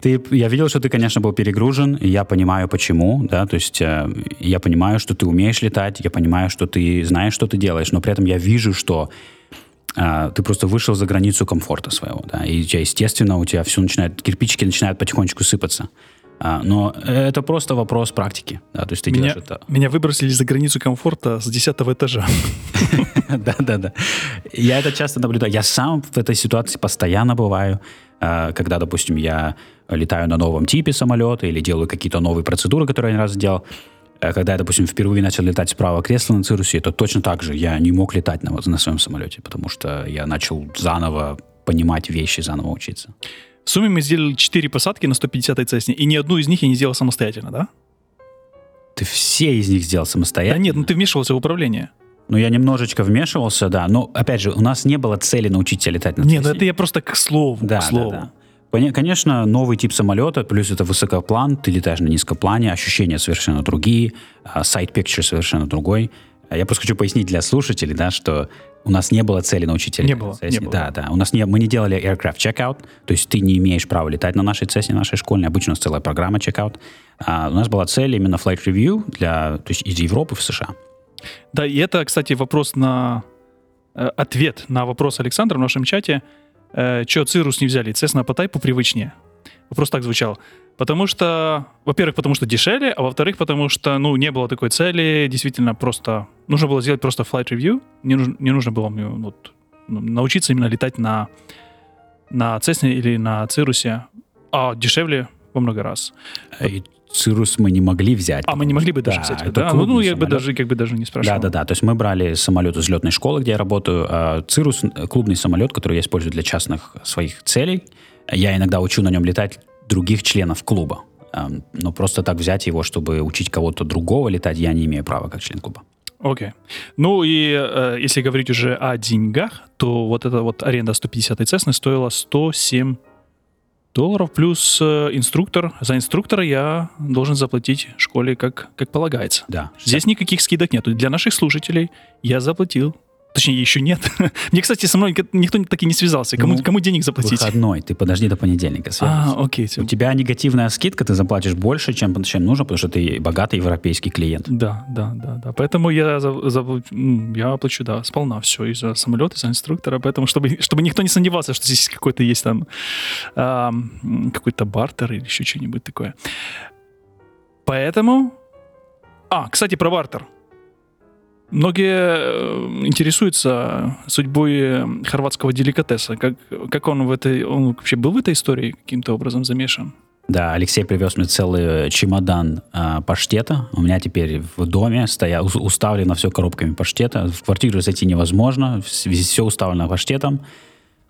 Ты, я видел, что ты, конечно, был перегружен, и я понимаю, почему, да, то есть э, я понимаю, что ты умеешь летать, я понимаю, что ты знаешь, что ты делаешь, но при этом я вижу, что э, ты просто вышел за границу комфорта своего, да, и у тебя, естественно, у тебя все начинает, кирпичики начинают потихонечку сыпаться. А, но это просто вопрос практики. Да, то есть ты
меня,
делаешь это.
Меня выбросили за границу комфорта с 10 этажа.
Да, да, да. Я это часто наблюдаю. Я сам в этой ситуации постоянно бываю, а, когда, допустим, я летаю на новом типе самолета или делаю какие-то новые процедуры, которые я не раз делал. Э, когда я, допустим, впервые начал летать справа кресла на Цирусе, то точно так же я не мог летать на, на своем самолете, потому что я начал заново понимать вещи, заново учиться.
В сумме мы сделали 4 посадки на 150-й Цесне, и ни одну из них я не сделал самостоятельно, да?
Ты все из них сделал самостоятельно?
Да нет, ну ты вмешивался в управление.
Ну, я немножечко вмешивался, да. Но, опять же, у нас не было цели научить тебя летать на
Нет, ну это я просто к слову,
да,
к слову.
Да, да. Конечно, новый тип самолета, плюс это высокоплан, ты летаешь на низкоплане, ощущения совершенно другие, а, picture совершенно другой. Я просто хочу пояснить для слушателей, да, что у нас не было цели научить
Не было,
не
было.
Да, да. У нас не, мы не делали aircraft checkout, то есть ты не имеешь права летать на нашей Cessna, нашей школьной. Обычно у нас целая программа checkout. А у нас была цель именно flight review для, то есть из Европы в США.
Да, и это, кстати, вопрос на... Э, ответ на вопрос Александра в нашем чате – э, что Cirrus не взяли, Cessna по тайпу привычнее. Вопрос так звучал. Потому что, во-первых, потому что дешевле, а во-вторых, потому что, ну, не было такой цели, действительно просто, нужно было сделать просто flight review, не нужно, не нужно было мне вот, ну, научиться именно летать на, на Cessna или на Cirrus е, а дешевле во много раз.
И Cirrus мы не могли взять.
А мы не могли бы даже да. Это да? Ну, ну я бы даже, как бы даже не спрашивал.
Да, да, да. То есть мы брали самолет из летной школы, где я работаю. А Cirrus — клубный самолет, который я использую для частных своих целей. Я иногда учу на нем летать других членов клуба. Но просто так взять его, чтобы учить кого-то другого летать, я не имею права как член клуба.
Окей. Okay. Ну и э, если говорить уже о деньгах, то вот эта вот аренда 150-й Cessna стоила 107 долларов плюс э, инструктор. За инструктора я должен заплатить школе как, как полагается.
Да.
Здесь никаких скидок нету. Для наших слушателей я заплатил Точнее, еще нет. Мне, кстати, со мной никто так и не связался. Кому, ну, кому денег заплатить?
Выходной. Ты подожди до понедельника.
Свяжешься. А, окей.
У тебя негативная скидка, ты заплатишь больше, чем, чем нужно, потому что ты богатый европейский клиент.
Да, да, да. да. Поэтому я, за, за, я оплачу, да, сполна все. И за самолет, и за инструктора. Поэтому, чтобы, чтобы никто не сомневался, что здесь какой-то есть там э, какой-то бартер или еще что-нибудь такое. Поэтому... А, кстати, про бартер. Многие э, интересуются судьбой э, хорватского деликатеса. Как, как он в этой... Он вообще был в этой истории каким-то образом замешан?
Да, Алексей привез мне целый чемодан э, паштета. У меня теперь в доме стоя, уставлено все коробками паштета. В квартиру зайти невозможно, все уставлено паштетом.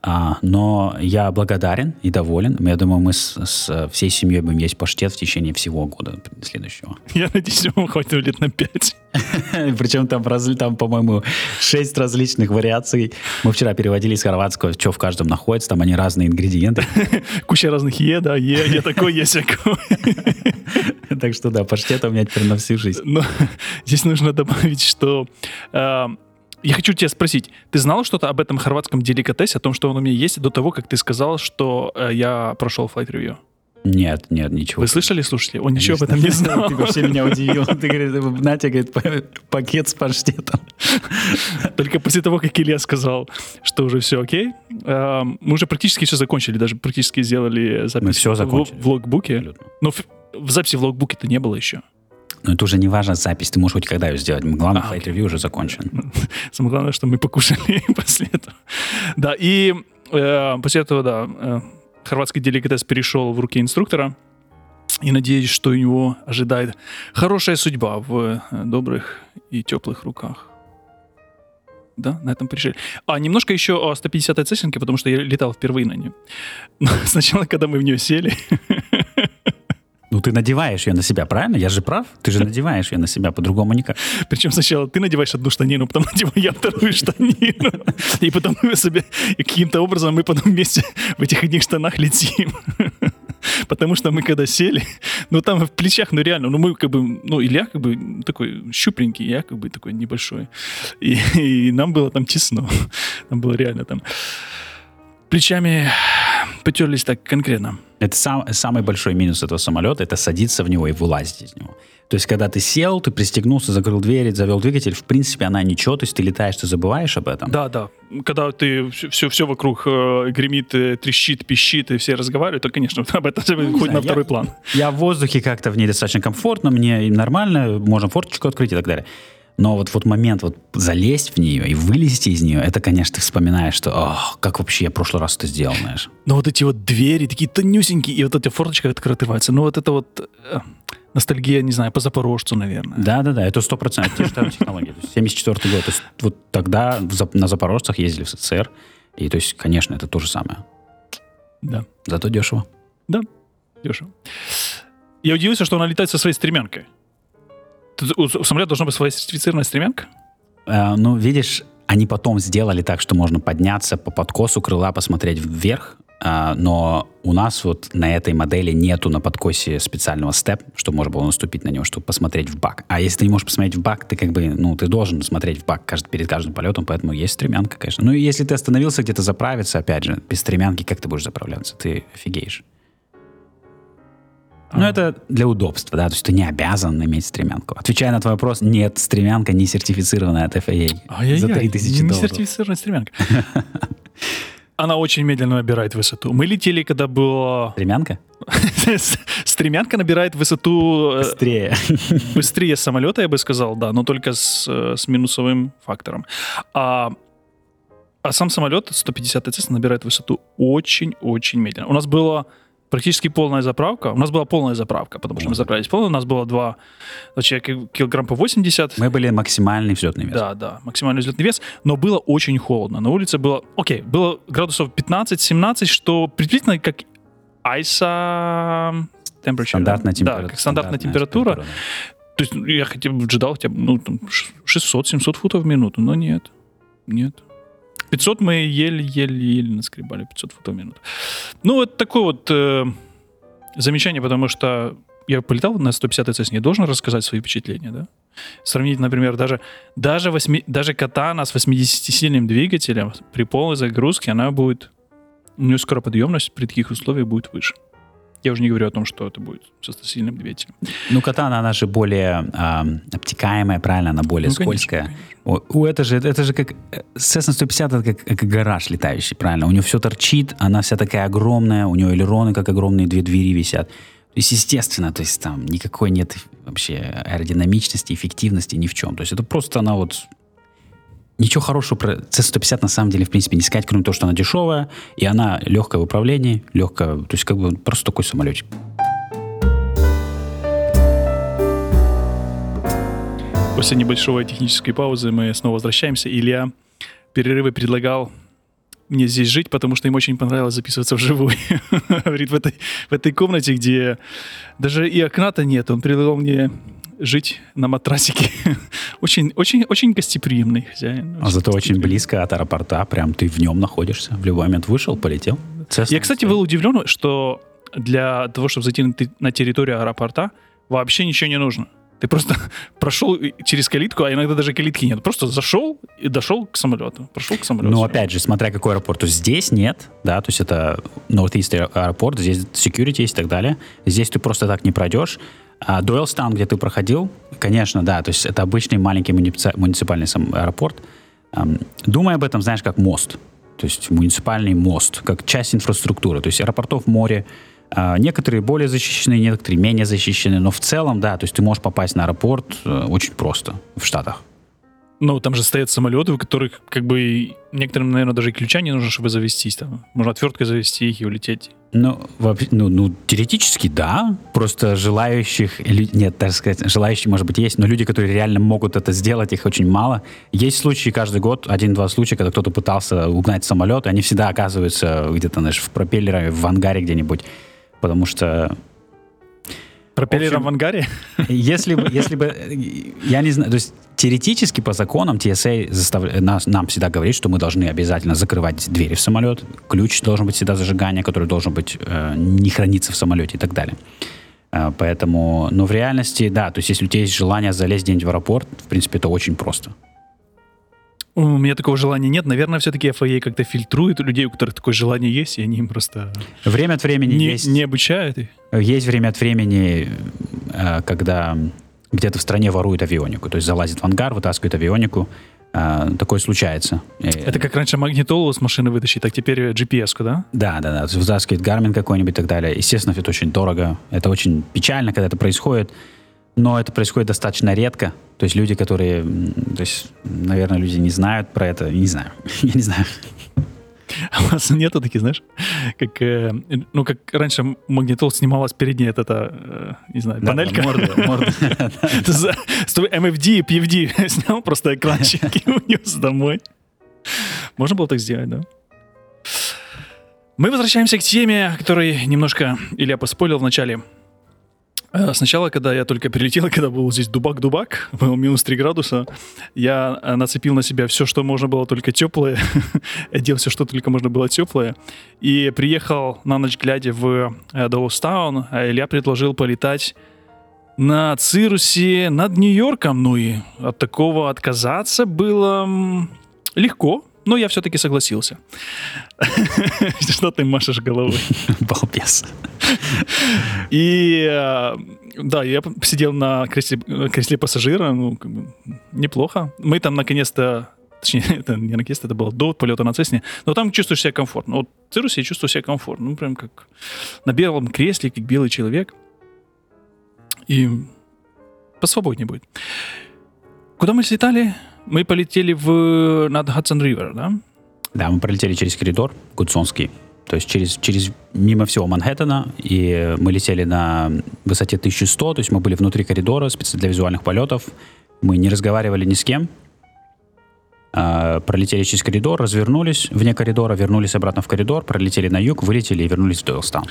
А, но я благодарен и доволен. Я думаю, мы с, с всей семьей будем есть паштет в течение всего года следующего.
Я надеюсь, ему хватит лет на пять.
Причем там, там, по-моему, шесть различных вариаций. Мы вчера переводили с хорватского, что в каждом находится. Там они разные ингредиенты.
Куча разных «е», да, «е», «е такой, «е всякой».
Так что да, паштет у меня теперь на всю жизнь. Но
здесь нужно добавить, что э, я хочу тебя спросить, ты знал что-то об этом хорватском деликатесе, о том, что он у меня есть, до того, как ты сказал, что э, я прошел флайт ревью?
Нет, нет, ничего.
Вы слышали, слушали? Он ничего об этом не знал.
Ты вообще меня удивил. Ты говоришь, Натя, говорит, пакет с паштетом.
Только после того, как Илья сказал, что уже все окей, э, мы уже практически все закончили, даже практически сделали запись мы
все закончили.
в логбуке. Но в записи в логбуке-то не было еще.
Но это уже не важно запись, ты можешь хоть когда ее сделать. Главное, а, ревью уже закончен.
Самое главное, что мы покушали после этого. Да, и э, после этого, да, э, хорватский деликатес перешел в руки инструктора. И надеюсь, что у него ожидает хорошая судьба в э, добрых и теплых руках. Да, на этом пришли. А немножко еще о 150-й Цессинке, потому что я летал впервые на нее. Но сначала, когда мы в нее сели,
Ну, ты надеваешь ее на себя, правильно? Я же прав? Ты же надеваешь ее на себя, по-другому никак.
Причем сначала ты надеваешь одну штанину, потом надеваю я вторую штанину. И потом мы себе каким-то образом мы потом вместе в этих одних штанах летим. Потому что мы когда сели, ну там в плечах, ну реально, ну мы как бы, ну Илья как бы такой щупленький, я как бы такой небольшой. И, и нам было там тесно. Нам было реально там плечами потерлись так конкретно.
Это сам, самый большой минус этого самолета, это садиться в него и вылазить из него. То есть, когда ты сел, ты пристегнулся, закрыл дверь, завел двигатель, в принципе, она ничего, то есть ты летаешь, ты забываешь об этом.
Да, да. Когда ты все, все вокруг э, гремит, э, трещит, пищит, и все разговаривают, то, конечно, об этом ну, хоть на второй
я,
план.
Я в воздухе как-то в ней достаточно комфортно, мне нормально, можем форточку открыть и так далее. Но вот, вот момент вот залезть в нее и вылезти из нее, это, конечно, ты вспоминаешь, что, ох, как вообще я в прошлый раз это сделал, знаешь.
Но вот эти вот двери такие тонюсенькие, и вот эта форточка открывается, ну вот это вот э, ностальгия, не знаю, по Запорожцу, наверное.
Да-да-да, это сто процентов те же технологии. 74 год, то есть вот тогда на Запорожцах ездили в СССР, и то есть, конечно, это то же самое.
Да.
Зато дешево.
Да, дешево. Я удивился, что она летает со своей стремянкой. У самолета должна быть своя сертифицированная стремянка?
Э, ну, видишь, они потом сделали так, что можно подняться по подкосу крыла, посмотреть вверх, э, но у нас вот на этой модели нету на подкосе специального степ, чтобы можно было наступить на него, чтобы посмотреть в бак. А если ты не можешь посмотреть в бак, ты как бы, ну, ты должен смотреть в бак каждый, перед каждым полетом, поэтому есть стремянка, конечно. Ну, и если ты остановился где-то заправиться, опять же, без стремянки, как ты будешь заправляться? Ты офигеешь. Ну, это для удобства, да, то есть ты не обязан иметь стремянку. Отвечая на твой вопрос, нет, стремянка не сертифицированная от FAA.
Ай-яй-яй, за 3000 не, долларов. Не сертифицированная стремянка. Она очень медленно набирает высоту. Мы летели, когда было...
Стремянка?
Стремянка набирает высоту...
Э, быстрее.
Быстрее самолета, я бы сказал, да, но только с, э, с минусовым фактором. А, а сам самолет 150 ТЦ набирает высоту очень-очень медленно. У нас было практически полная заправка. У нас была полная заправка, потому что мы заправились полно. У нас было два человека килограмм по 80.
Мы были максимальный взлетный вес.
Да, да, максимальный взлетный вес. Но было очень холодно. На улице было, окей, было градусов 15-17, что приблизительно как
temperature. Стандартная температура.
Да, как стандартная, стандартная температура. температура. То есть ну, я хотя бы ожидал хотя бы ну, 600-700 футов в минуту, но нет. Нет. 500 мы еле-еле-еле наскребали, 500 футов в минуту. Ну, вот такое вот э, замечание, потому что я полетал на 150 ТЦ, не должен рассказать свои впечатления, да? Сравнить, например, даже, даже, 8, даже катана с 80-сильным двигателем при полной загрузке, она будет, у нее скороподъемность при таких условиях будет выше. Я уже не говорю о том, что это будет со сильным двигателем.
Ну, катана, она же более э, обтекаемая, правильно, она более ну, скользкая. Конечно, конечно. У, у это же, это же как Cessna 150, это как, как гараж летающий, правильно? У нее все торчит, она вся такая огромная, у нее элероны как огромные две двери висят. То есть, естественно, то есть там никакой нет вообще аэродинамичности, эффективности ни в чем. То есть это просто она вот ничего хорошего про C150 на самом деле, в принципе, не сказать, кроме того, что она дешевая, и она легкая в управлении, легкая, то есть как бы просто такой самолетик.
После небольшой технической паузы мы снова возвращаемся. Илья перерывы предлагал мне здесь жить, потому что им очень понравилось записываться вживую. Говорит, в этой, в этой комнате, где даже и окна-то нет, он предлагал мне жить на матрасике. очень, очень, очень гостеприимный хозяин.
А зато очень близко от аэропорта, прям ты в нем находишься. В любой момент вышел, полетел.
Я, кстати, был удивлен, что для того, чтобы зайти на территорию аэропорта, вообще ничего не нужно. Ты просто прошел через калитку, а иногда даже калитки нет. Просто зашел и дошел к самолету. Прошел к самолету.
Ну, опять же, смотря какой аэропорт. То есть здесь нет, да, то есть это Northeast аэропорт, здесь security есть и так далее. Здесь ты просто так не пройдешь. А где ты проходил, конечно, да, то есть это обычный маленький муниципальный аэропорт. Думай об этом, знаешь, как мост. То есть муниципальный мост, как часть инфраструктуры. То есть аэропортов море, а, некоторые более защищены, некоторые менее защищены, но в целом, да, то есть ты можешь попасть на аэропорт э, очень просто в Штатах.
Ну, там же стоят самолеты, у которых, как бы, некоторым, наверное, даже и ключа не нужно, чтобы завестись. Там. Можно отверткой завести их и улететь.
Ну, вообще, ну, ну, теоретически, да. Просто желающих, нет, так сказать, желающие, может быть, есть, но люди, которые реально могут это сделать, их очень мало. Есть случаи каждый год, один-два случая, когда кто-то пытался угнать самолет, и они всегда оказываются где-то, знаешь, в пропеллере, в ангаре где-нибудь. Потому что
Пропеллером
общем,
в ангаре?
Если бы, если бы, я не знаю, то есть теоретически по законам TSA застав... нас, нам всегда говорит, что мы должны обязательно закрывать двери в самолет, ключ должен быть всегда зажигания, который должен быть э, не храниться в самолете и так далее. Э, поэтому, но в реальности, да, то есть если у тебя есть желание залезть где-нибудь в аэропорт, в принципе, это очень просто.
У меня такого желания нет. Наверное, все-таки FAA как-то фильтрует людей, у которых такое желание есть, и они им просто
Время от времени
не,
есть...
не обучают их.
Есть время от времени, э, когда где-то в стране воруют авионику, то есть залазит в ангар, вытаскивает авионику. Э, Такое случается. Э,
Это как раньше магнитолу с машины вытащить, так теперь GPS-ку, да?
Да, да, да. Вытаскивает Гармин какой-нибудь и так далее. Естественно, это очень дорого. Это очень печально, когда это происходит. Но это происходит достаточно редко. То есть люди, которые... То есть, наверное, люди не знают про это. Не знаю. Я не знаю.
А у вас нету таких, знаешь, как, э, ну, как раньше магнитол снималась передняя, вот эта, э, не знаю,
Да,
панелька.
да, морда, морда.
MFD и PFD снял просто экранчик и унес домой. Можно было так сделать, да? Мы возвращаемся к теме, которой немножко Илья поспорил в начале. Э, Сначала, когда я только прилетел, когда был здесь дубак-дубак, было минус 3 градуса, я э, нацепил на себя все, что можно было только теплое, одел все, что только можно было теплое, и приехал на ночь глядя в э, Доустаун, а Илья предложил полетать на Цирусе над Нью-Йорком. Ну и от такого отказаться было легко, но я все-таки согласился. Что ты машешь головой?
Балбес.
И э, да, я сидел на кресле, кресле пассажира, ну, как бы, неплохо. Мы там наконец-то Точнее, это не наконец-то, это было до полета на Цесне. Но там чувствуешь себя комфортно. Вот в Цирусе я чувствую себя комфортно. Ну, прям как на белом кресле, как белый человек. И посвободнее будет. Куда мы слетали? Мы полетели в над Хадсон Ривер, да?
Да, мы пролетели через коридор Гудсонский. То есть через, через мимо всего Манхэттена, и мы летели на высоте 1100, то есть мы были внутри коридора специально для визуальных полетов. Мы не разговаривали ни с кем. А, пролетели через коридор, развернулись вне коридора, вернулись обратно в коридор, пролетели на юг, вылетели и вернулись в Дойлстаун.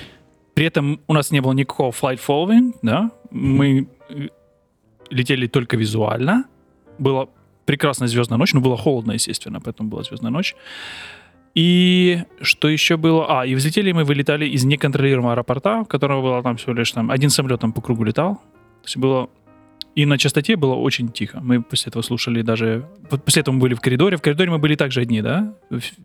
При этом у нас не было никакого flight following, да? Мы э, летели только визуально. Была прекрасная звездная ночь, но было холодно, естественно, поэтому была звездная ночь. И что еще было? А, и взлетели мы, вылетали из неконтролируемого аэропорта, в которого было там всего лишь там один самолет там по кругу летал. То есть было... И на частоте было очень тихо. Мы после этого слушали даже... После этого мы были в коридоре. В коридоре мы были также одни, да?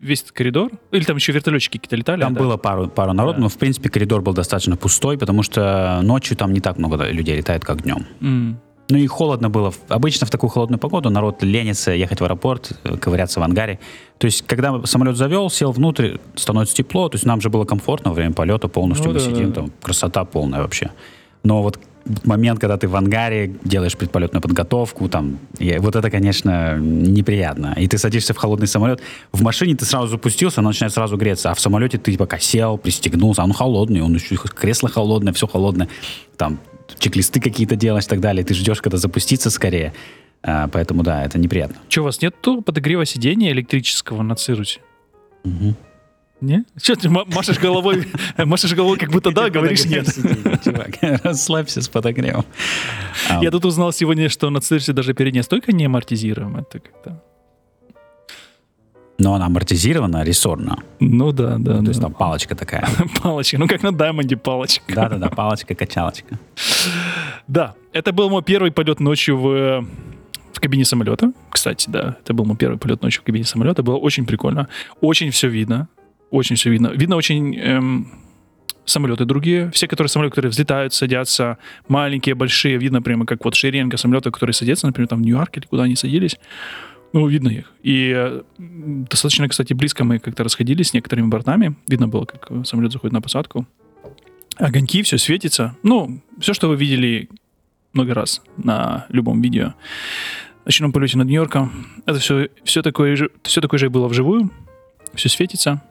Весь этот коридор. Или там еще вертолетчики какие-то летали.
Там
да?
было пару, пару народу,
Да.
но в принципе коридор был достаточно пустой, потому что ночью там не так много людей летает, как днем.
М.
Ну и холодно было. Обычно в такую холодную погоду народ ленится ехать в аэропорт, э, ковыряться в ангаре. То есть, когда самолет завел, сел внутрь, становится тепло, то есть нам же было комфортно во время полета, полностью
Ну
мы
да,
сидим,
да.
там красота полная вообще. Но вот момент, когда ты в ангаре делаешь предполетную подготовку, там, и вот это, конечно, неприятно. И ты садишься в холодный самолет, в машине ты сразу запустился, оно начинает сразу греться, а в самолете ты пока сел, пристегнулся, он холодный, он еще кресло холодное, все холодное, там чек-листы какие-то делаешь и так далее, ты ждешь, когда запуститься скорее. А, поэтому, да, это неприятно.
Че, у вас нету подогрева сидения электрического на Цирусе?
Мгм.
Не? Че ты ма- машешь головой, машешь головой, как будто да, говоришь нет.
Чувак, расслабься с подогревом.
Я тут узнал сегодня, что на Цирусе даже передняя стойка не амортизируема. Это как-то...
Но она амортизирована рессорно.
Ну да, да,
То
да.
есть там палочка такая.
Палочка, ну как на Даймонде палочка.
Да-да-да, палочка-качалочка.
Да, это был мой первый полет ночью в, в кабине самолета. Кстати, да, это был мой первый полет ночью в кабине самолета. Было очень прикольно. Очень все видно. Очень все видно. Видно очень эм, самолеты другие. Все которые самолеты, которые взлетают, садятся, маленькие, большие. Видно прямо как вот шеренга самолетов, которые садятся, например, там в Нью-Йорке или куда они садились. Ну, видно их. И достаточно, кстати, близко мы как-то расходились с некоторыми бортами. Видно было, как э, самолет заходит на посадку. Огоньки, все светится. Ну, все, что вы видели много раз на любом видео. В ночном полете над Нью-Йорком. Это все, все, такое же, все такое же и было вживую. Все светится.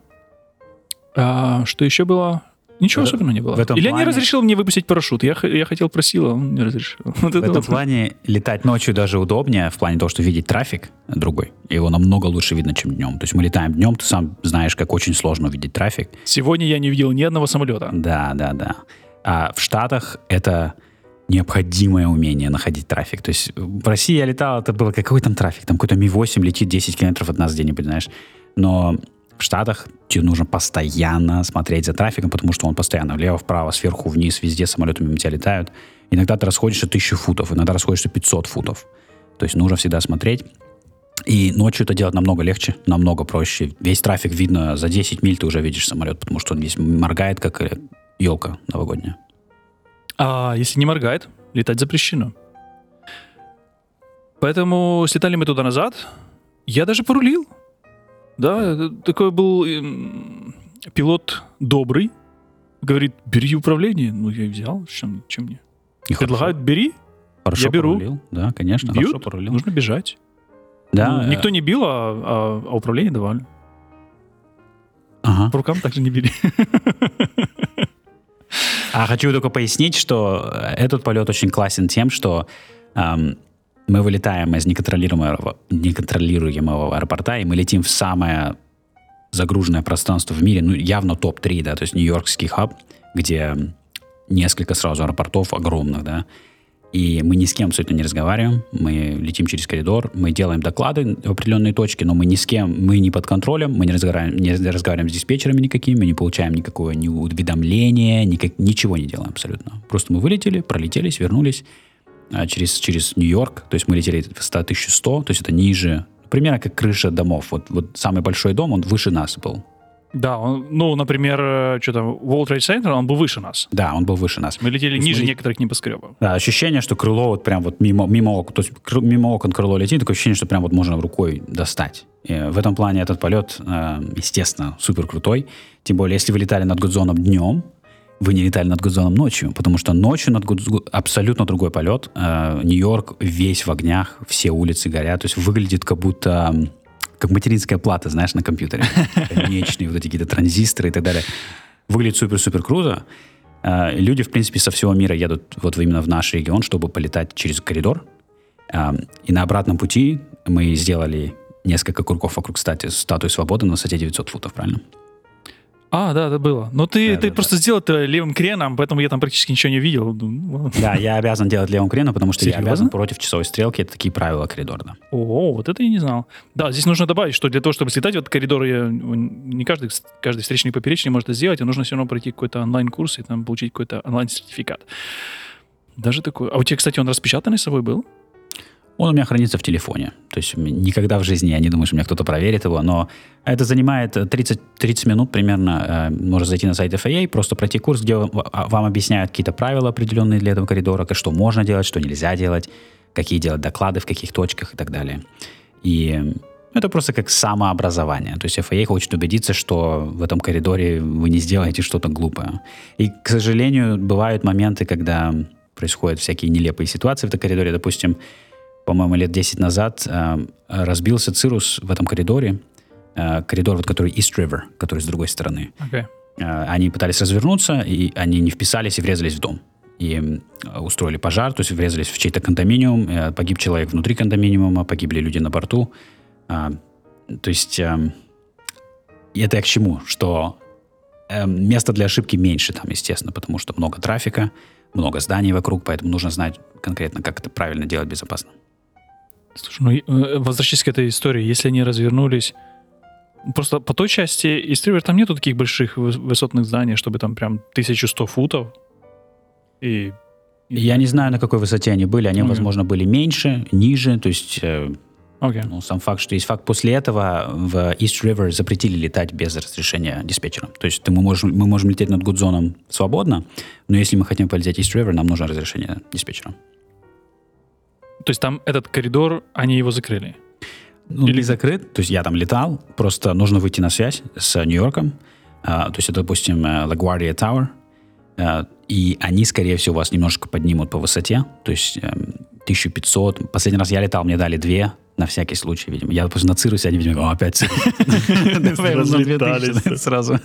А, что еще было? Ничего
В-
особенного не было.
в этом
не
плане-
разрешил мне выпустить парашют. Я, я хотел, просил, а он не разрешил. Вот
В
это
этом
вот.
плане летать ночью даже удобнее, в плане того, что видеть трафик другой. Его намного лучше видно, чем днем. То есть мы летаем днем, ты сам знаешь, как очень сложно увидеть трафик.
Сегодня я не видел ни одного самолета.
Да, да, да. А в Штатах это необходимое умение находить трафик. То есть в России я летал, это было какой там трафик? Там какой-то Ми-8 летит 10 километров от нас где-нибудь, знаешь. Но в Штатах тебе нужно постоянно смотреть за трафиком, потому что он постоянно влево, вправо, сверху, вниз, везде самолеты мимо тебя летают. Иногда ты расходишься тысячу футов, иногда расходишься 500 футов. То есть нужно всегда смотреть. И ночью это делать намного легче, намного проще. Весь трафик видно, за 10 миль ты уже видишь самолет, потому что он весь моргает, как елка новогодняя.
А если не моргает, летать запрещено. Поэтому слетали мы туда назад. Я даже порулил. Да, такой был эм, пилот добрый. Говорит, бери управление. Ну, я и взял. Чем, чем мне?
И
Предлагают, бери.
Хорошо
я беру.
порулил. Да, конечно,
Бьют,
хорошо порулил.
нужно бежать.
Да,
Ну, никто не бил, а, а- а управление давали.
Ага.
По рукам также не били.
А хочу только пояснить, что э, этот полет очень классен тем, что эм, мы вылетаем из неконтролируемого, неконтролируемого аэропорта, и мы летим в самое загруженное пространство в мире, ну, явно топ-3, да, то есть Нью-Йоркский хаб, где несколько сразу аэропортов огромных, да, и мы ни с кем абсолютно не разговариваем, мы летим через коридор, мы делаем доклады в определенные точки, но мы ни с кем, мы не под контролем, мы не разговариваем, не разговариваем с диспетчерами никакими, не получаем никакого ни уведомления, никак, ничего не делаем абсолютно. Просто мы вылетели, пролетелись, вернулись через, через Нью-Йорк, то есть мы летели в 100, 1100, то есть это ниже, примерно как крыша домов. Вот, вот самый большой дом, он выше нас был.
Да, он- ну, например, э, что там, World Trade Center, он был выше нас.
Да, он был выше нас.
Мы летели ниже
мы-
некоторых небоскребов.
Да, ощущение, что крыло вот прям вот мимо, мимо окон, то есть кры- мимо окон крыло летит, такое ощущение, что прям вот можно рукой достать. И в этом плане этот полет, э, естественно, супер крутой. Тем более, если вы летали над Гудзоном днем, вы не летали над Гудзоном ночью, потому что ночью над Гудзоном абсолютно другой полет. Э, Нью-Йорк весь в огнях, все улицы горят, то есть выглядит как будто как материнская плата, знаешь, на компьютере. Конечные вот эти какие-то транзисторы и так далее. Выглядит супер-супер круто. Э, Люди, в принципе, со всего мира едут вот именно в наш регион, чтобы полетать через коридор. Э, И на обратном пути мы сделали несколько кругов вокруг, кстати, статуи свободы на высоте 900 футов, правильно?
А, да, это было. Но ты,
Да,
ты
да,
просто сделал это левым креном, поэтому я там практически ничего не видел. Ну.
Да, я обязан делать левым креном, потому что я
Серьезно?
обязан против часовой стрелки. Это такие правила коридора.
О, вот это я не знал. Да, здесь нужно добавить, что для того, чтобы слетать в этот коридор, я- не каждый, каждый встречный поперечный может это сделать, а нужно все равно пройти какой-то онлайн-курс и там получить какой-то онлайн-сертификат. Даже такой. А у тебя, кстати, он распечатанный с собой был?
Он у меня хранится в телефоне. То есть никогда в жизни я не думаю, что меня кто-то проверит его, но это занимает э, 30, 30 минут примерно. Э, Можно зайти на сайт FAA, просто пройти курс, где вам, а- вам объясняют какие-то правила определенные для этого коридора, что можно делать, что нельзя делать, какие делать доклады, в каких точках и так далее. И это просто как самообразование. То есть FAA хочет убедиться, что в этом коридоре вы не сделаете что-то глупое. И, к сожалению, бывают моменты, когда происходят всякие нелепые ситуации в этом коридоре. Допустим, по-моему, лет 10 назад э, разбился цирус в этом коридоре. Э, коридор, вот который East River, который с другой стороны.
Окей.
Э, они пытались развернуться, и они не вписались и врезались в дом. И устроили пожар, то есть врезались в чей-то кондоминиум, погиб человек внутри кондоминиума, погибли люди на борту. То есть эм, это я к чему? Что эм, места для ошибки меньше там, естественно, потому что много трафика, много зданий вокруг, поэтому нужно знать конкретно, как это правильно делать безопасно.
Слушай, ну, э, возвращаясь к этой истории, если они развернулись... Просто по той части East River там нету таких больших выс- высотных зданий, чтобы там прям 1100 футов. И... и-
Я не знаю, на какой высоте они были. Они,
Окей.
возможно, были меньше, ниже. То есть, э,
Окей.
ну, сам факт, что есть факт. После этого в East River запретили летать без разрешения диспетчера. То есть, ты- мы, можем, мы можем лететь над Гудзоном свободно, но если мы хотим полететь East River, нам нужно разрешение диспетчера.
То есть там этот коридор, они его закрыли.
Ну,
Или-
Или закрыт. То есть, я там летал, просто нужно выйти на связь с Нью-Йорком. А, то есть, это, допустим, э, LaGuardia Tower. А, и они, скорее всего, вас немножко поднимут по высоте. То есть, эм, 1500. Последний раз я летал, мне дали две, на всякий случай, видимо. Я просто на Cirrus е, они, видимо, «О, опять Cirrus». Давай его на 2000
Разлетались.
сразу.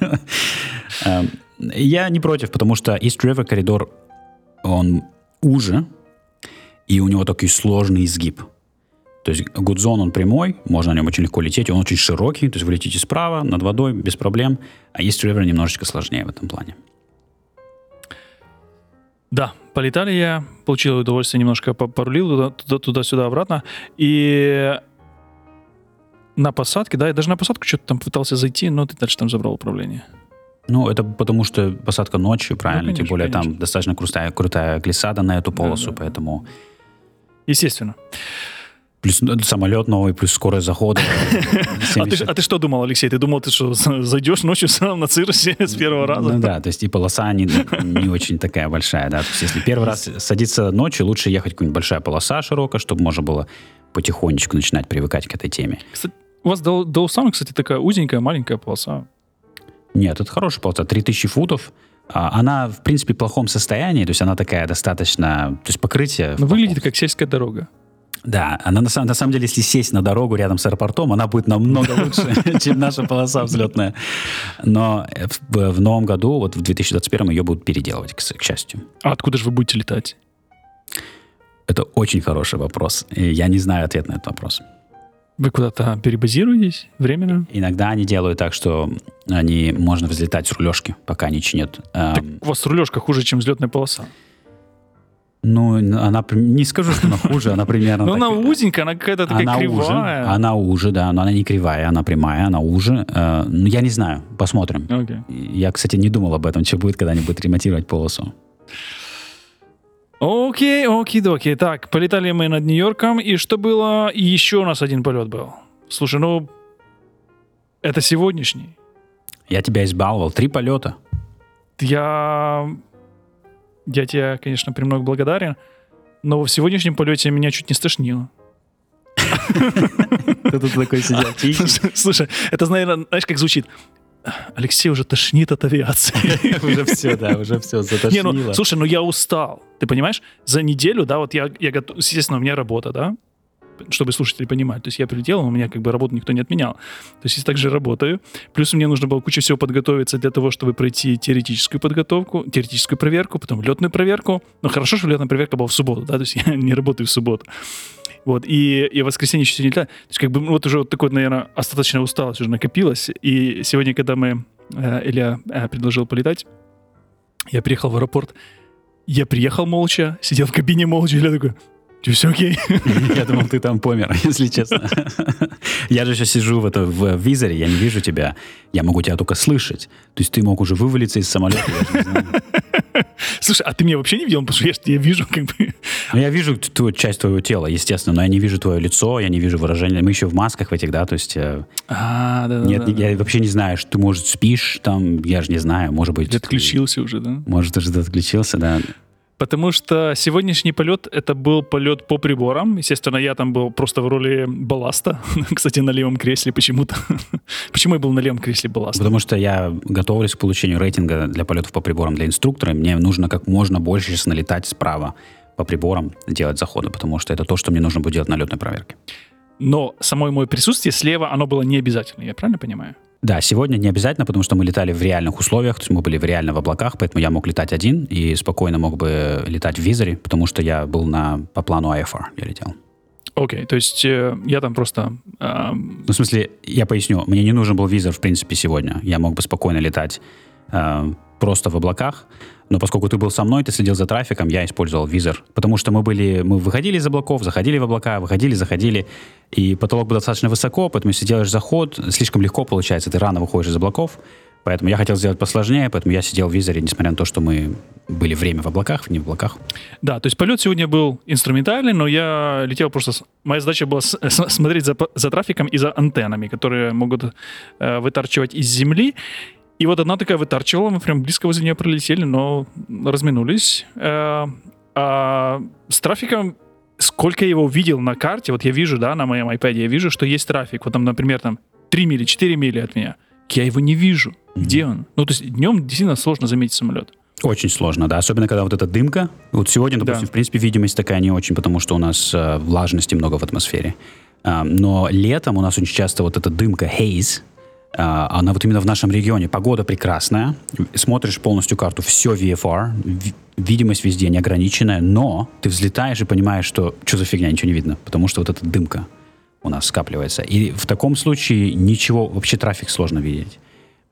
Эм, Я не против, потому что East River коридор, он уже, и у него такой сложный изгиб. То есть Гудзон, он прямой, можно на нем очень легко лететь, он очень широкий, то есть вы летите справа, над водой, без проблем. А East River немножечко сложнее в этом плане.
Да, полетали я, получил удовольствие, немножко по- порулил туда- туда- туда-сюда, обратно. И на посадке, да, я даже на посадку что-то там пытался зайти, но ты дальше там забрал управление.
Ну, это потому что посадка ночью, правильно?
конечно,
Тем более там
конечно.
достаточно крутая, крутая глиссада на эту полосу,
да.
поэтому...
Естественно.
Плюс ну, самолет новый, плюс скорость захода.
А ты,
70.
а ты что думал, Алексей? Ты думал, ты что, зайдешь ночью сам на Цирсе с первого раза?
Ну да, то есть и полоса не, не очень такая большая, да. То есть если первый раз садиться ночью, лучше ехать какая-нибудь большая полоса широкая, чтобы можно было потихонечку начинать привыкать к этой теме.
Кстати, у вас до, до Усама, кстати, такая узенькая, маленькая полоса.
Нет, это хорошая полоса, 3000 футов. А, Она, в принципе, в плохом состоянии, то есть она такая достаточно... То есть покрытие... плохом
выглядит как сельская дорога.
Да, она на, самом- на самом деле, если сесть на дорогу рядом с аэропортом, она будет намного лучше, чем наша полоса взлетная. Но в, в новом году, вот в 2021 ее будут переделывать, к, к счастью.
А откуда же вы будете летать?
Это очень хороший вопрос. И я не знаю ответ на этот вопрос.
Вы куда-то перебазируетесь временно?
Иногда они делают так, что они можно взлетать с рулежки, пока они чинят. эм,
Так у вас рулежка хуже, чем взлетная полоса.
ну, она не скажу, что она хуже, она примерно.
Но она узенькая, она какая-то такая
она
кривая.
уже, она уже, да, но она не кривая, она прямая, она уже. Э, ну, я не знаю, посмотрим.
Окей.
Я, кстати, не думал об этом, что будет, когда они будут ремонтировать полосу.
Окей, окей-доки. Так, полетали мы над Нью-Йорком, и что было? И еще у нас один полет был. Слушай, ну, это сегодняшний.
Я тебя избаловал. Три полета.
Я, я тебе, конечно, премного благодарен, но в сегодняшнем полете меня чуть не стошнило.
Ты тут такой сидел
Слушай, это, наверное, знаешь, как звучит? Алексей уже тошнит от авиации.
Уже все, да, уже все,
Не,
затошнило.
ну, слушай, ну я устал. Ты понимаешь? За неделю, да, вот я, я готов... Естественно, у меня работа, да? Чтобы слушатели понимали. То есть я прилетел, у меня как бы работу никто не отменял. То есть я также работаю. Плюс мне нужно было куча всего подготовиться для того, чтобы пройти теоретическую подготовку, теоретическую проверку, потом летную проверку. Ну хорошо, что летная проверка была в субботу, да, то есть я не работаю в субботу. Вот, и, и воскресенье еще не летаю. То есть, как бы, ну, вот уже вот такой, наверное, остаточная усталость уже накопилась. И сегодня, когда мы, э, Илья э, предложил полетать, я приехал в аэропорт, я приехал молча, сидел в кабине молча, Илья такой, «Чё, все окей?
Я думал, ты там помер, если честно. Я же сейчас сижу в, это, в визоре, я не вижу тебя. Я могу тебя только слышать. То есть ты мог уже вывалиться из самолета. я же.
Слушай, а ты меня вообще не видел? Потому что я, тебя вижу, как бы.
Ну, я вижу ту часть твоего тела, естественно, но я не вижу твое лицо, я не вижу выражения. Мы еще в масках в этих, да, то есть... э,
А, да,
Нет, я вообще не знаю, что ты, может, спишь там, я же не знаю, может быть...
Ты отключился уже, да?
Может, ты отключился, да.
Потому что сегодняшний полет это был полет по приборам. Естественно, я там был просто в роли балласта. Кстати, на левом кресле почему-то. Почему я был на левом кресле балласта?
Потому что я готовлюсь к получению рейтинга для полетов по приборам для инструктора. Мне нужно как можно больше сейчас налетать справа по приборам, делать заходы, потому что это то, что мне нужно будет делать на летной проверке.
Но само мое присутствие слева, оно было не обязательно, я правильно понимаю?
Да, сегодня не обязательно, потому что мы летали в реальных условиях, то есть мы были в реально в облаках, поэтому я мог летать один и спокойно мог бы летать в визоре, потому что я был на, по плану IFR, я летел.
Окей, то есть э, я там просто... э,
Ну, в смысле, я поясню, мне не нужен был визор, в принципе, сегодня. Я мог бы спокойно летать э, просто в облаках, но поскольку ты был со мной, ты следил за трафиком, я использовал визор. Потому что мы были, мы выходили из облаков, заходили в облака, выходили, заходили, и потолок был достаточно высоко, поэтому если делаешь заход, слишком легко получается, ты рано выходишь из облаков, поэтому я хотел сделать посложнее, поэтому я сидел в визоре, несмотря на то, что мы были время в облаках, не в облаках.
Да, то есть полет сегодня был инструментальный, но я летел просто... с- Моя задача была с- смотреть за, за трафиком и за антеннами, которые могут э, вытарчивать из земли. И вот одна такая вытарчивала, мы прям близко возле нее пролетели, но разминулись. Э, а с трафиком, сколько я его видел на карте, вот я вижу, да, на моем iPad, я вижу, что есть трафик. Вот там, например, там 3 мили, 4 мили от меня. Я его не вижу. Где он? Ну, то есть днем действительно сложно заметить самолет.
Очень сложно, да, особенно когда вот эта дымка. Вот сегодня, допустим,
Да.
в принципе, видимость такая не очень, потому что у нас э, влажности много в атмосфере. А, но летом у нас очень часто вот эта дымка, haze, она вот именно в нашем регионе. Погода прекрасная, смотришь полностью карту, все VFR, ви- видимость везде неограниченная, но ты взлетаешь и понимаешь, что что за фигня, ничего не видно, потому что вот эта дымка у нас скапливается. И в таком случае ничего, вообще трафик сложно видеть.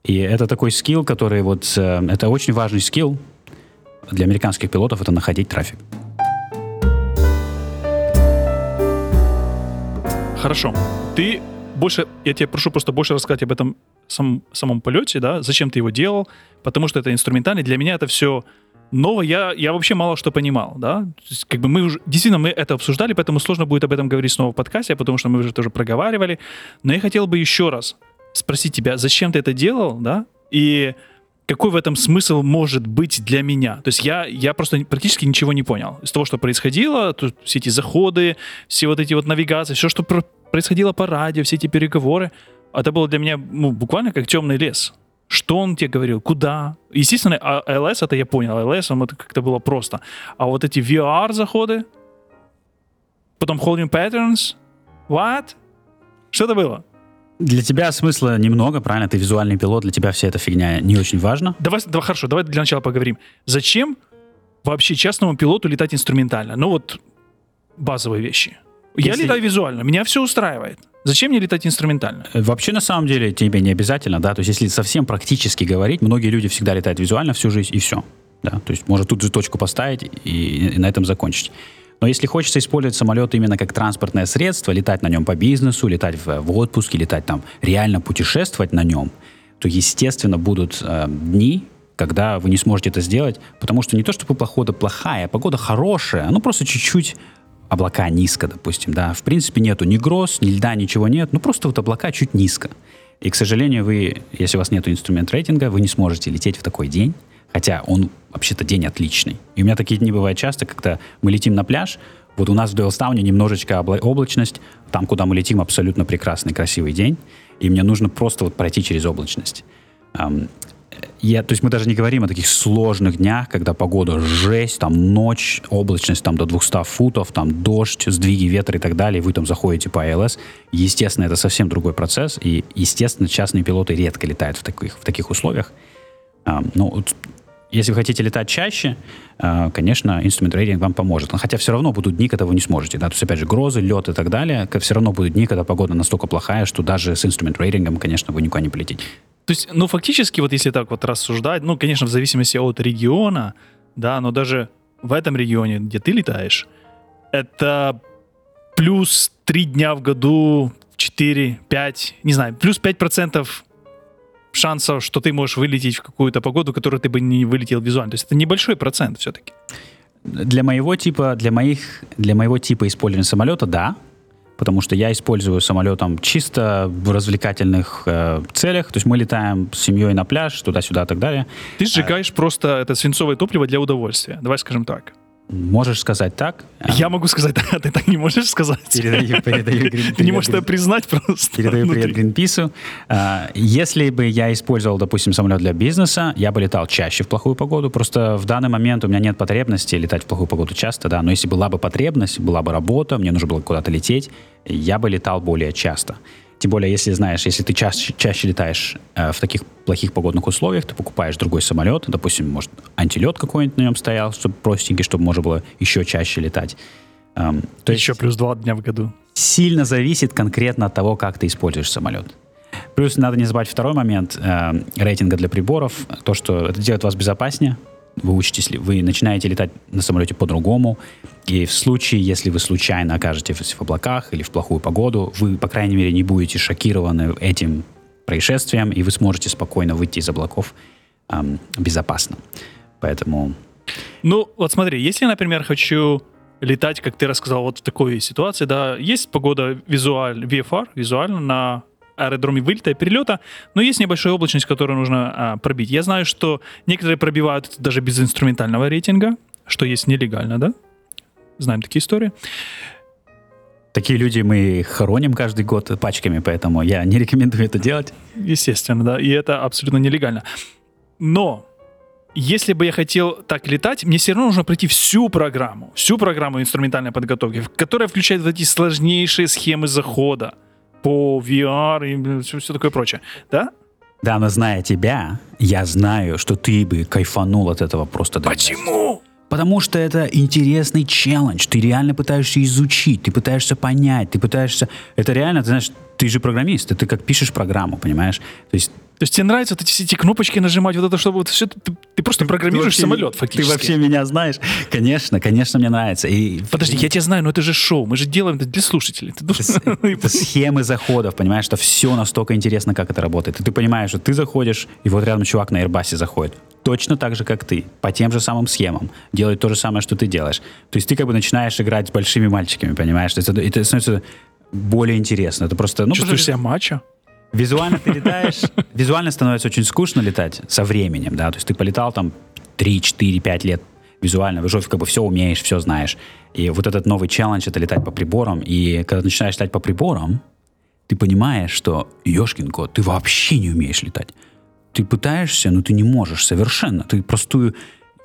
И это такой скилл, который вот... э, это очень важный скилл, для американских пилотов это находить трафик.
Хорошо. Ты больше, я тебя прошу просто больше рассказать об этом сам, самом полете, да, зачем ты его делал, потому что это инструментально. Для меня это все ново, я, я вообще мало что понимал, да. Есть, как бы мы уже, действительно, мы это обсуждали, поэтому сложно будет об этом говорить снова в подкасте, потому что мы уже тоже проговаривали. Но я хотел бы еще раз спросить тебя, зачем ты это делал, да, и какой в этом смысл может быть для меня? То есть я, я просто практически ничего не понял. Из того, что происходило, тут все эти заходы, все вот эти вот навигации, все, что про- происходило по радио, все эти переговоры, это было для меня ну, буквально как темный лес. Что он тебе говорил, куда? Естественно, а LS это я понял, LS это как-то было просто. А вот эти VR заходы, потом holding patterns, what? Что это было?
Для тебя смысла немного, правильно? Ты визуальный пилот, для тебя вся эта фигня не очень важна.
Давай, давай хорошо, давай для начала поговорим. Зачем вообще частному пилоту летать инструментально? Ну вот базовые вещи. Я
Если-
летаю визуально, меня все устраивает. Зачем мне летать инструментально?
Э, Вообще, на самом деле, тебе не обязательно, да, то есть если совсем практически говорить, многие люди всегда летают визуально всю жизнь, и все. Да, то есть можно тут же точку поставить и, и на этом закончить. Но если хочется использовать самолет именно как транспортное средство, летать на нем по бизнесу, летать в, в отпуске, летать там, реально путешествовать на нем, то, естественно, будут э, дни, когда вы не сможете это сделать, потому что не то, чтобы погода плохая, а погода хорошая, ну просто чуть-чуть облака низко, допустим, да. В принципе, нету ни гроз, ни льда, ничего нет, ну просто вот облака чуть низко. И, к сожалению, вы, если у вас нет инструмент рейтинга, вы не сможете лететь в такой день, хотя он вообще-то день отличный. И у меня такие дни бывают часто, когда мы летим на пляж, вот у нас в Дуэлстауне немножечко обла- облачность, там, куда мы летим, абсолютно прекрасный, красивый день, и мне нужно просто вот пройти через облачность. Я, то есть мы даже не говорим о таких сложных днях, когда погода жесть, там ночь, облачность там до 200 футов, там дождь, сдвиги ветра и так далее, и вы там заходите по АЛС. Естественно, это совсем другой процесс, и, естественно, частные пилоты редко летают в таких, в таких условиях. А, ну, если вы хотите летать чаще, а, конечно, инструмент рейтинг вам поможет. Но хотя все равно будут дни, когда вы не сможете. Да? То есть, опять же, грозы, лед и так далее. Все равно будут дни, когда погода настолько плохая, что даже с инструмент рейтингом, конечно, вы никуда не полетите.
То есть, ну, фактически, вот если так вот рассуждать, ну, конечно, в зависимости от региона, да, но даже в этом регионе, где ты летаешь, это плюс 3 дня в году, 4, 5, не знаю, плюс 5% шансов, что ты можешь вылететь в какую-то погоду, которую ты бы не вылетел визуально. То есть это небольшой процент все-таки.
Для моего типа, для моих, для моего типа использования самолета, да, потому что я использую самолет там чисто в развлекательных э, целях, то есть мы летаем с семьей на пляж, туда-сюда и так далее.
Ты сжигаешь просто это свинцовое топливо для удовольствия. Давай скажем так.
Можешь сказать так? А,
Я могу сказать, а ты так не можешь сказать.
Передаю, передаю Грин-
Ты не можешь
привет,
это признать просто.
Передаю привет
внутри.
Гринпису. А, Если бы я использовал, допустим, самолет для бизнеса, я бы летал чаще в плохую погоду. Просто в данный момент у меня нет потребности летать в плохую погоду часто, да. Но если была бы потребность, была бы работа, мне нужно было куда-то лететь, я бы летал более часто. Тем более, если знаешь, если ты чаще, чаще летаешь э, в таких плохих погодных условиях, ты покупаешь другой самолет, допустим, может, антилет какой-нибудь на нем стоял, чтобы простенький, чтобы можно было еще чаще летать. Эм, то есть
Еще плюс два дня в году.
сильно зависит конкретно от того, как ты используешь самолет. Плюс надо не забывать второй момент э, рейтинга для приборов, то, что это делает вас безопаснее. Вы учитесь, вы начинаете летать на самолете по-другому, и в случае, если вы случайно окажетесь в облаках или в плохую погоду, вы, по крайней мере, не будете шокированы этим происшествием, и вы сможете спокойно выйти из облаков эм, безопасно. Поэтому
Ну, вот смотри, если я, например, хочу летать, как ты рассказал, вот в такой ситуации, да, есть погода визуаль, VFR, визуально на аэродроме вылета и перелета, но есть небольшая облачность, которую нужно а, пробить. Я знаю, что некоторые пробивают даже без инструментального рейтинга, что есть нелегально, да? Знаем такие истории.
такие люди мы хороним каждый год пачками, поэтому я не рекомендую это делать.
Естественно, да, и это абсолютно нелегально. Но если бы я хотел так летать, мне все равно нужно пройти всю программу, всю программу инструментальной подготовки, которая включает вот эти сложнейшие схемы захода по VR и все, все такое прочее. Да?
Да, но зная тебя, я знаю, что ты бы кайфанул от этого просто
Почему?
Потому что это интересный челлендж. Ты реально пытаешься изучить, ты пытаешься понять, ты пытаешься... Это реально, ты знаешь, ты же программист, ты как пишешь программу, понимаешь? То есть
То есть тебе нравится вот эти, все эти кнопочки нажимать, вот это, чтобы вот все, ты, ты просто программируешь
вообще-
самолет фактически.
Ты вообще меня знаешь? Конечно, конечно, мне нравится. И
Подожди, я тебя знаю, но это же шоу, мы же делаем это для слушателей. Ты должен-
Это схемы заходов, понимаешь, что все настолько интересно, как это работает. И ты понимаешь, что ты заходишь, и вот рядом чувак на Airbus заходит. Точно так же, как ты, по тем же самым схемам, делает то же самое, что ты делаешь. То есть ты как бы начинаешь играть с большими мальчиками, понимаешь? То есть это, это становится более интересно. Это просто... Ну,
Чувствуешь
просто
себя мачо?
Визуально ты летаешь, визуально становится очень скучно летать со временем, да, то есть ты полетал там 3, 4, 5 лет визуально, уже как бы все умеешь, все знаешь. И вот этот новый челлендж — это летать по приборам, и когда ты начинаешь летать по приборам, ты понимаешь, что, ешкин кот, ты вообще не умеешь летать. Ты пытаешься, но ты не можешь совершенно. Ты простую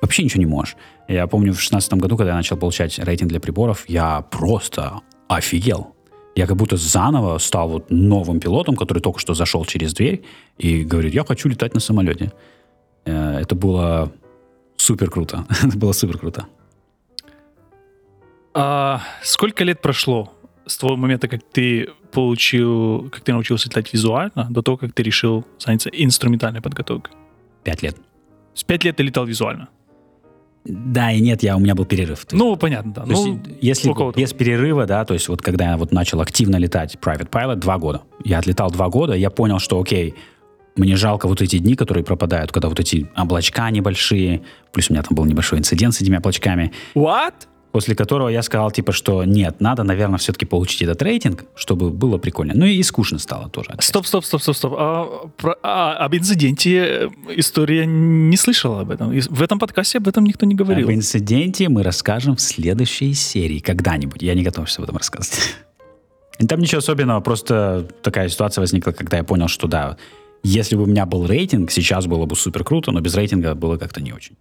вообще ничего не можешь. Я помню в шестнадцатом году, когда я начал получать рейтинг для приборов, я просто офигел. Я как будто заново стал вот новым пилотом, который только что зашел через дверь и говорит, я хочу летать на самолете. Э, Это было супер круто. Это было супер круто.
А сколько лет прошло с того момента, как ты получил, как ты научился летать визуально, до того, как ты решил заняться инструментальной подготовкой?
Пять лет.
С пять лет ты летал визуально.
Да и нет, я, у меня был перерыв. То есть-
Ну, понятно, да.
То есть,
Ну,
если
около того.
без перерыва, да, то есть вот когда я вот начал активно летать Private Pilot, два года. Я отлетал два года, я понял, что окей, мне жалко вот эти дни, которые пропадают, когда вот эти облачка небольшие, плюс у меня там был небольшой инцидент с этими облачками,
What?
После которого я сказал, типа, что нет, надо, наверное, все-таки получить этот рейтинг, чтобы было прикольно. Ну и скучно стало тоже.
Стоп, стоп, стоп, стоп, стоп. А, про- а, об инциденте э, история не слышала об этом. В этом подкасте об этом никто не говорил.
Об инциденте мы расскажем в следующей серии когда-нибудь. Я не готов сейчас об этом рассказывать. Там ничего особенного, просто такая ситуация возникла, когда я понял, что да, если бы у меня был рейтинг, сейчас было бы супер круто, но без рейтинга было как-то не очень.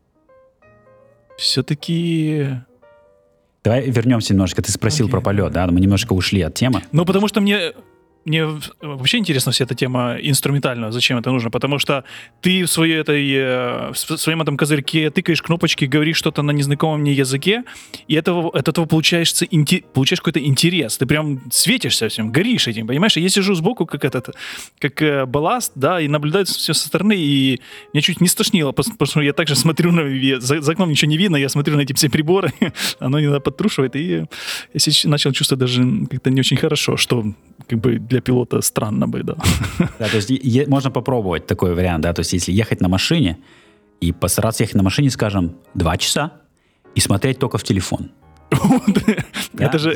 Все-таки...
Давай вернемся немножко. Ты спросил
Окей.
про полет, да? Мы немножко ушли от темы.
Ну, потому что мне, мне вообще интересна вся эта тема инструментальная, зачем это нужно, потому что ты в своей этой, э, в своем этом козырьке тыкаешь кнопочки, говоришь что-то на незнакомом мне языке, и этого, от этого получаешься, получаешь какой-то интерес, ты прям светишься всем, горишь этим, понимаешь? Я сижу сбоку, как этот, как э, балласт, да, и наблюдаю все со стороны, и меня чуть не стошнило, потому что я также смотрю на, за, за окном ничего не видно, я смотрю на эти все приборы, оно иногда подтрушивает, и я начал чувствовать даже как-то не очень хорошо, что как бы для пилота странно бы, да.
Да, то есть е- можно попробовать такой вариант, да, то есть если ехать на машине и постараться ехать на машине, скажем, два часа и смотреть только в телефон.
Это же,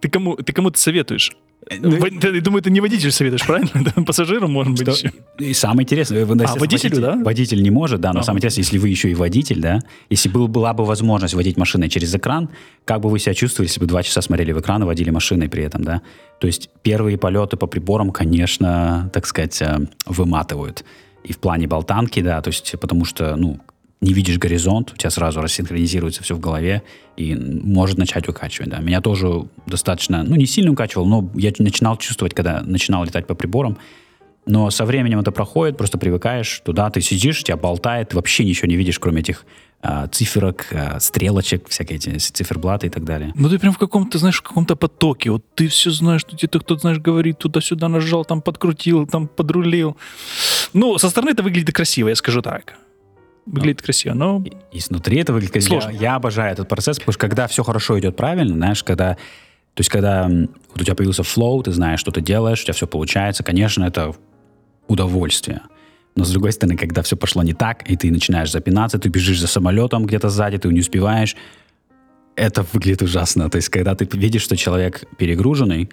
ты кому ты советуешь?
Ну,
ты- Я думаю, ты не водителю советуешь, правильно? Пассажирам, может быть, еще.
И самое интересное, естественно,
водителю,
водитель,
да?
Водитель не может, да, но
А.
самое интересное, если вы еще и водитель, да, если был, была бы возможность водить машиной через экран, как бы вы себя чувствовали, если бы два часа смотрели в экран и водили машиной при этом, да? То есть первые полеты по приборам, конечно, так сказать, э, выматывают. И в плане болтанки, да, то есть потому что, ну, не видишь горизонт, у тебя сразу рассинхронизируется все в голове и может начать укачивать. Да. Меня тоже достаточно, ну, не сильно укачивал, но я начинал чувствовать, когда начинал летать по приборам. Но со временем это проходит, просто привыкаешь туда, ты сидишь, тебя болтает, ты вообще ничего не видишь, кроме этих а, циферок, а, стрелочек, всякие эти циферблаты и так далее.
Ну ты прям в каком-то, знаешь, в каком-то потоке. Вот ты все знаешь, что где-то кто-то, знаешь, говорит, туда-сюда нажал, там подкрутил, там подрулил. Ну, со стороны это выглядит красиво, я скажу так. Выглядит красиво, но...
И, и снутри это выглядит... как-
Сложно.
Я, я обожаю этот процесс, потому что когда все хорошо идет правильно, знаешь, когда... То есть когда вот у тебя появился флоу, ты знаешь, что ты делаешь, у тебя все получается, конечно, это удовольствие. Но с другой стороны, когда все пошло не так, и ты начинаешь запинаться, ты бежишь за самолетом где-то сзади, ты не успеваешь, это выглядит ужасно. То есть, когда ты видишь, что человек перегруженный,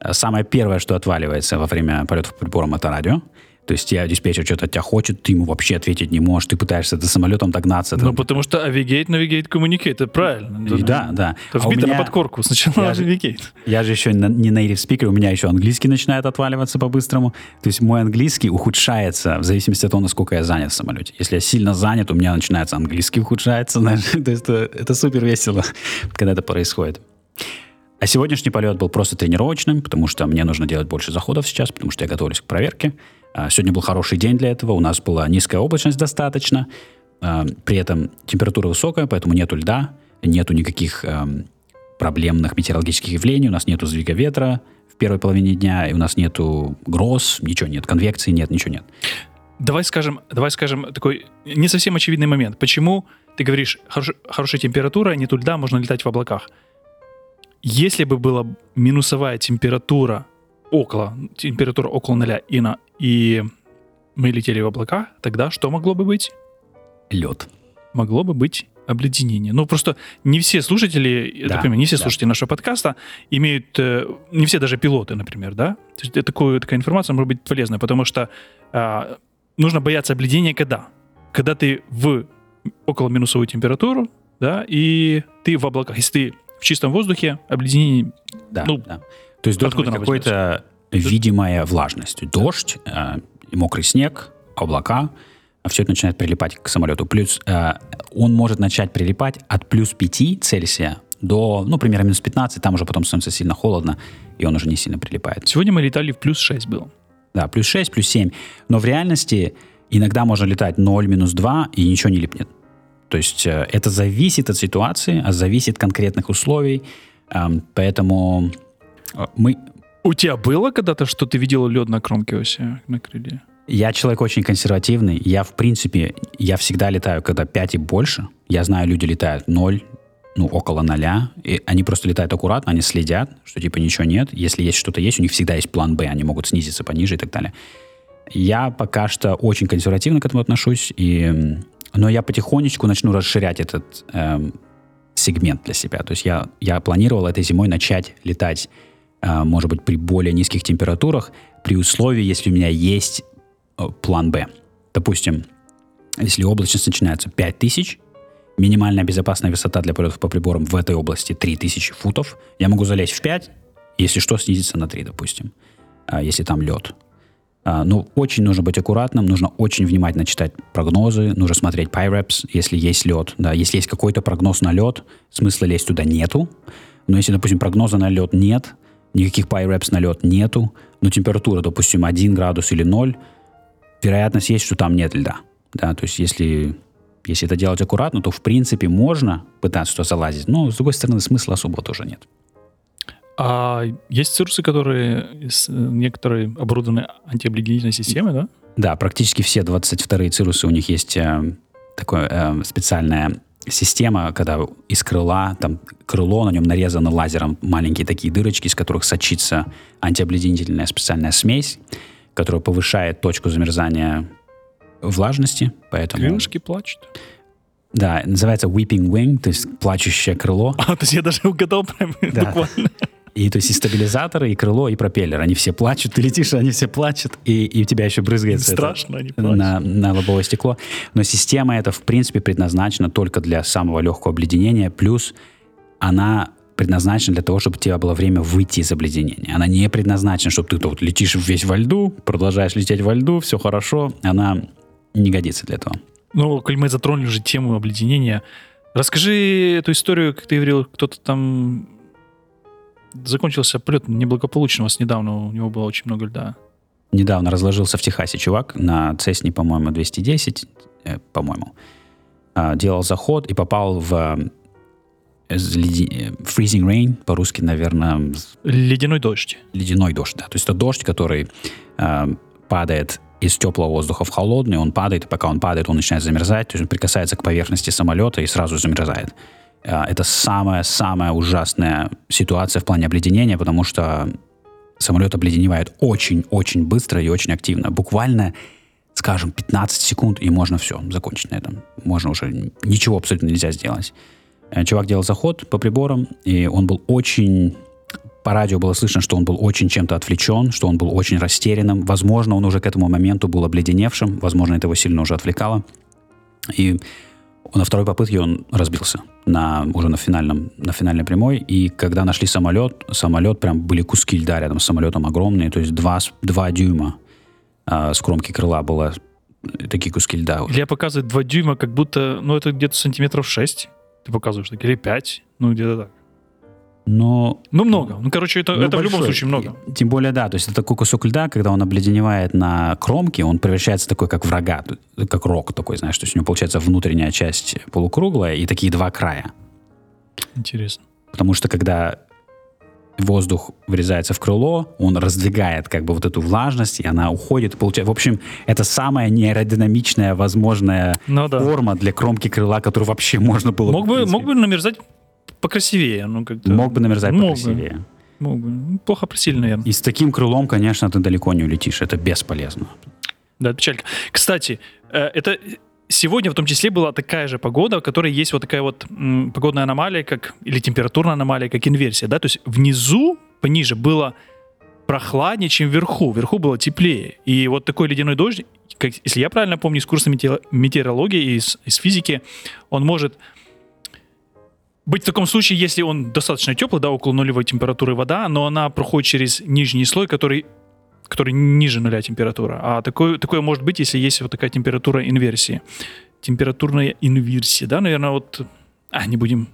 э, самое первое, что отваливается во время полетов по приборам, это радио. То есть, тебя диспетчер что-то от тебя хочет, ты ему вообще ответить не можешь, ты пытаешься за самолетом догнаться.
Ну,
там.
потому что avigate, navigate, communicate, это правильно.
И да, да.
Это
А
вбито
меня-
на подкорку. Сначала
Я же-
avigate.
Я же еще не native speaker, у меня еще английский начинает отваливаться по-быстрому. То есть мой английский ухудшается в зависимости от того, насколько я занят в самолете. Если я сильно занят, у меня начинается английский ухудшается. знаешь. То есть это, это супер весело, когда это происходит. А сегодняшний полет был просто тренировочным, потому что мне нужно делать больше заходов сейчас, потому что я готовлюсь к проверке. А, Сегодня был хороший день для этого, у нас была низкая облачность достаточно, а, при этом температура высокая, поэтому нету льда, нету никаких эм, проблемных метеорологических явлений, у нас нету сдвига ветра, первой половине дня, и у нас нету гроз, ничего нет, конвекции нет, ничего нет.
Давай скажем, давай скажем такой не совсем очевидный момент. Почему ты говоришь, хорош, хорошая температура, нету льда, можно летать в облаках? Если бы была минусовая температура около, температура около нуля и, на, и мы летели в облака, тогда что могло бы быть?
Лед.
Могло бы быть обледенение. Ну, просто не все слушатели,
Да,
понимаю, не все
да.
слушатели нашего подкаста имеют, э, не все даже пилоты, например, да? То есть это такое, такая информация может быть полезная, потому что а, нужно бояться обледенения когда? Когда ты в около минусовую температуру, да, и ты в облаках. Если ты в чистом воздухе, обледенение...
Да,
Ну,
да. То есть должна
откуда
быть
она
какой-то видимая влажность. Дождь, э, мокрый снег, облака, а все это начинает прилипать к самолету. Плюс э, он может начать прилипать от плюс 5 Цельсия до, ну, примерно минус 15, там уже потом становится сильно холодно, и он уже не сильно прилипает.
Сегодня мы летали в плюс 6 было.
Да, плюс 6, плюс 7. Но в реальности иногда можно летать 0, минус 2, и ничего не липнет. То есть э, это зависит от ситуации, а зависит от конкретных условий. Эм, поэтому э, мы...
У тебя было когда-то, что ты видел лед на кромке оси, на крыле?
Я человек очень консервативный. Я, в принципе, я всегда летаю, когда 5 и больше. Я знаю, люди летают 0, ну, около ноля. И они просто летают аккуратно, они следят, что типа ничего нет. Если есть что-то есть, у них всегда есть план Б, они могут снизиться пониже и так далее. Я пока что очень консервативно к этому отношусь, и, но я потихонечку начну расширять этот эм, сегмент для себя. То есть я, я планировал этой зимой начать летать, может быть, при более низких температурах, при условии, если у меня есть э, план Б. Допустим, если облачность начинается 5000, минимальная безопасная высота для полетов по приборам в этой области 3000 футов, я могу залезть в 5, если что, снизиться на 3, допустим, а, если там лед. А, Ну, очень нужно быть аккуратным, нужно очень внимательно читать прогнозы, нужно смотреть PyReps, если есть лед. Да, если есть какой-то прогноз на лед, смысла лезть туда нету. Но если, допустим, прогноза на лед нет, никаких PyReps на лед нету, но температура, допустим, 1 градус или 0, вероятность есть, что там нет льда. Да, то есть если, если это делать аккуратно, то в принципе можно пытаться туда залазить, но с другой стороны смысла особого тоже нет.
А есть цирсы, которые с- некоторые оборудованы антиобледенительной системой, да?
Да, практически все 22-е цирусы, у них есть э, такая э, специальная система, когда из крыла, там крыло, на нем нарезано лазером маленькие такие дырочки, из которых сочится антиобледенительная специальная смесь, которая повышает точку замерзания влажности, поэтому...
Крылышки плачут.
Да, называется weeping wing, то есть плачущее крыло.
А, то есть я даже угадал прям
Да.
буквально.
И то есть и стабилизаторы, и крыло, и пропеллер. Они все плачут, ты летишь, они все плачут, и, и у тебя еще брызгается это
Страшно, плачут.
на, на лобовое стекло. Но система эта, в принципе, предназначена только для самого легкого обледенения, плюс она предназначена для того, чтобы у тебя было время выйти из обледенения. Она не предназначена, чтобы ты тут летишь весь во льду, продолжаешь лететь во льду, все хорошо. Она не годится для этого.
Ну, коль мы затронули уже тему обледенения, расскажи эту историю, как ты говорил, кто-то там закончился полет неблагополучно у вас недавно, у него было очень много льда.
Недавно разложился в Техасе чувак на Цесне, по-моему, 210, э, по-моему. А, делал заход и попал в э, леди- э, freezing rain, по-русски, наверное,
Ледяной дождь.
ледяной дождь. Да. То есть это дождь, который э, падает из теплого воздуха в холодный, он падает, и пока он падает, он начинает замерзать, то есть он прикасается к поверхности самолета и сразу замерзает. Э, это самая-самая ужасная ситуация в плане обледенения, потому что самолет обледеневает очень-очень быстро и очень активно. Буквально, скажем, 15 секунд, и можно все, закончить на этом. Можно уже ничего абсолютно нельзя сделать. Э, Чувак делал заход по приборам, и он был очень... По радио было слышно, что он был очень чем-то отвлечен, что он был очень растерянным. Возможно, он уже к этому моменту был обледеневшим, возможно, это его сильно уже отвлекало. И на второй попытке он разбился на, уже на, финальном, на финальной прямой. И когда нашли самолет, самолет прям были куски льда рядом с самолетом огромные, то есть 2, 2 дюйма а, с кромки крыла было э, такие куски льда.
Илья показывает 2 дюйма, как будто, ну, это где-то сантиметров 6. Ты показываешь, так, или 5, ну, где-то так.
Но
Ну, много. Ну, короче, это,
Ну,
это в любом случае много.
Тем более, да, то есть это такой кусок льда, когда он обледеневает на кромке, он превращается такой, как врага, как рог такой, знаешь, то есть у него получается внутренняя часть полукруглая и такие два края.
Интересно.
Потому что когда воздух врезается в крыло, он раздвигает как бы вот эту влажность, и она уходит. Получается, в общем, это самая неаэродинамичная возможная
Ну да.
форма для кромки крыла, которую вообще можно было
Мог бы, мог бы намерзать покрасивее. Ну, как-то.
Мог бы намерзать
Мог бы.
покрасивее.
Мог бы. Ну, Плохо просили, наверное.
И с таким крылом, конечно, ты далеко не улетишь. Это бесполезно.
Да, печалька. Кстати, э, это сегодня в том числе была такая же погода, в которой есть вот такая вот м, погодная аномалия, как или температурная аномалия, как инверсия, да, то есть внизу, пониже было прохладнее, чем вверху, вверху было теплее. И вот такой ледяной дождь, как, если я правильно помню, из курса метео- метеорологии и из, из физики, он может быть в таком случае, если он достаточно теплый, да, около нулевой температуры вода, но она проходит через нижний слой, который который ниже нуля температура. А такое, такое может быть, если есть вот такая температура инверсии. Температурная инверсия, да, наверное, вот... А, не будем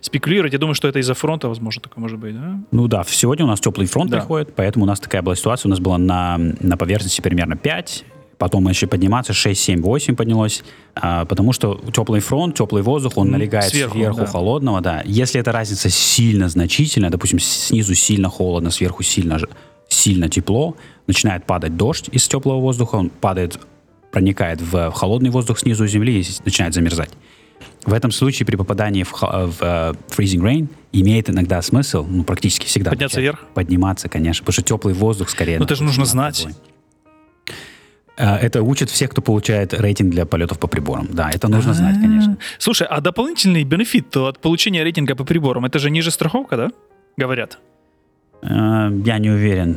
спекулировать. Я думаю, что это из-за фронта, возможно, такое может быть, да?
Ну да, сегодня у нас теплый фронт
Да.
приходит, поэтому у нас такая была ситуация. У нас было на, на поверхности примерно 5, потом еще подниматься 6, 7, 8 поднялось, а, потому что теплый фронт, теплый воздух, он налегает
сверху,
сверху,
да.
холодного, да. Если эта разница сильно значительная, допустим, снизу сильно холодно, сверху сильно, сильно тепло, начинает падать дождь из теплого воздуха, он падает, проникает в холодный воздух снизу земли и начинает замерзать. В этом случае при попадании в, ха- в, э, freezing rain имеет иногда смысл, ну, практически всегда.
Подняться вверх?
Подниматься, конечно, потому что теплый воздух скорее...
Ну, это же нужно знать.
тобой. Э, Это учат всех, кто получает рейтинг для полетов по приборам. Да, это нужно знать, конечно.
Слушай, а дополнительный бенефит от получения рейтинга по приборам, это же ниже страховка, да? Говорят.
Э, Я не уверен.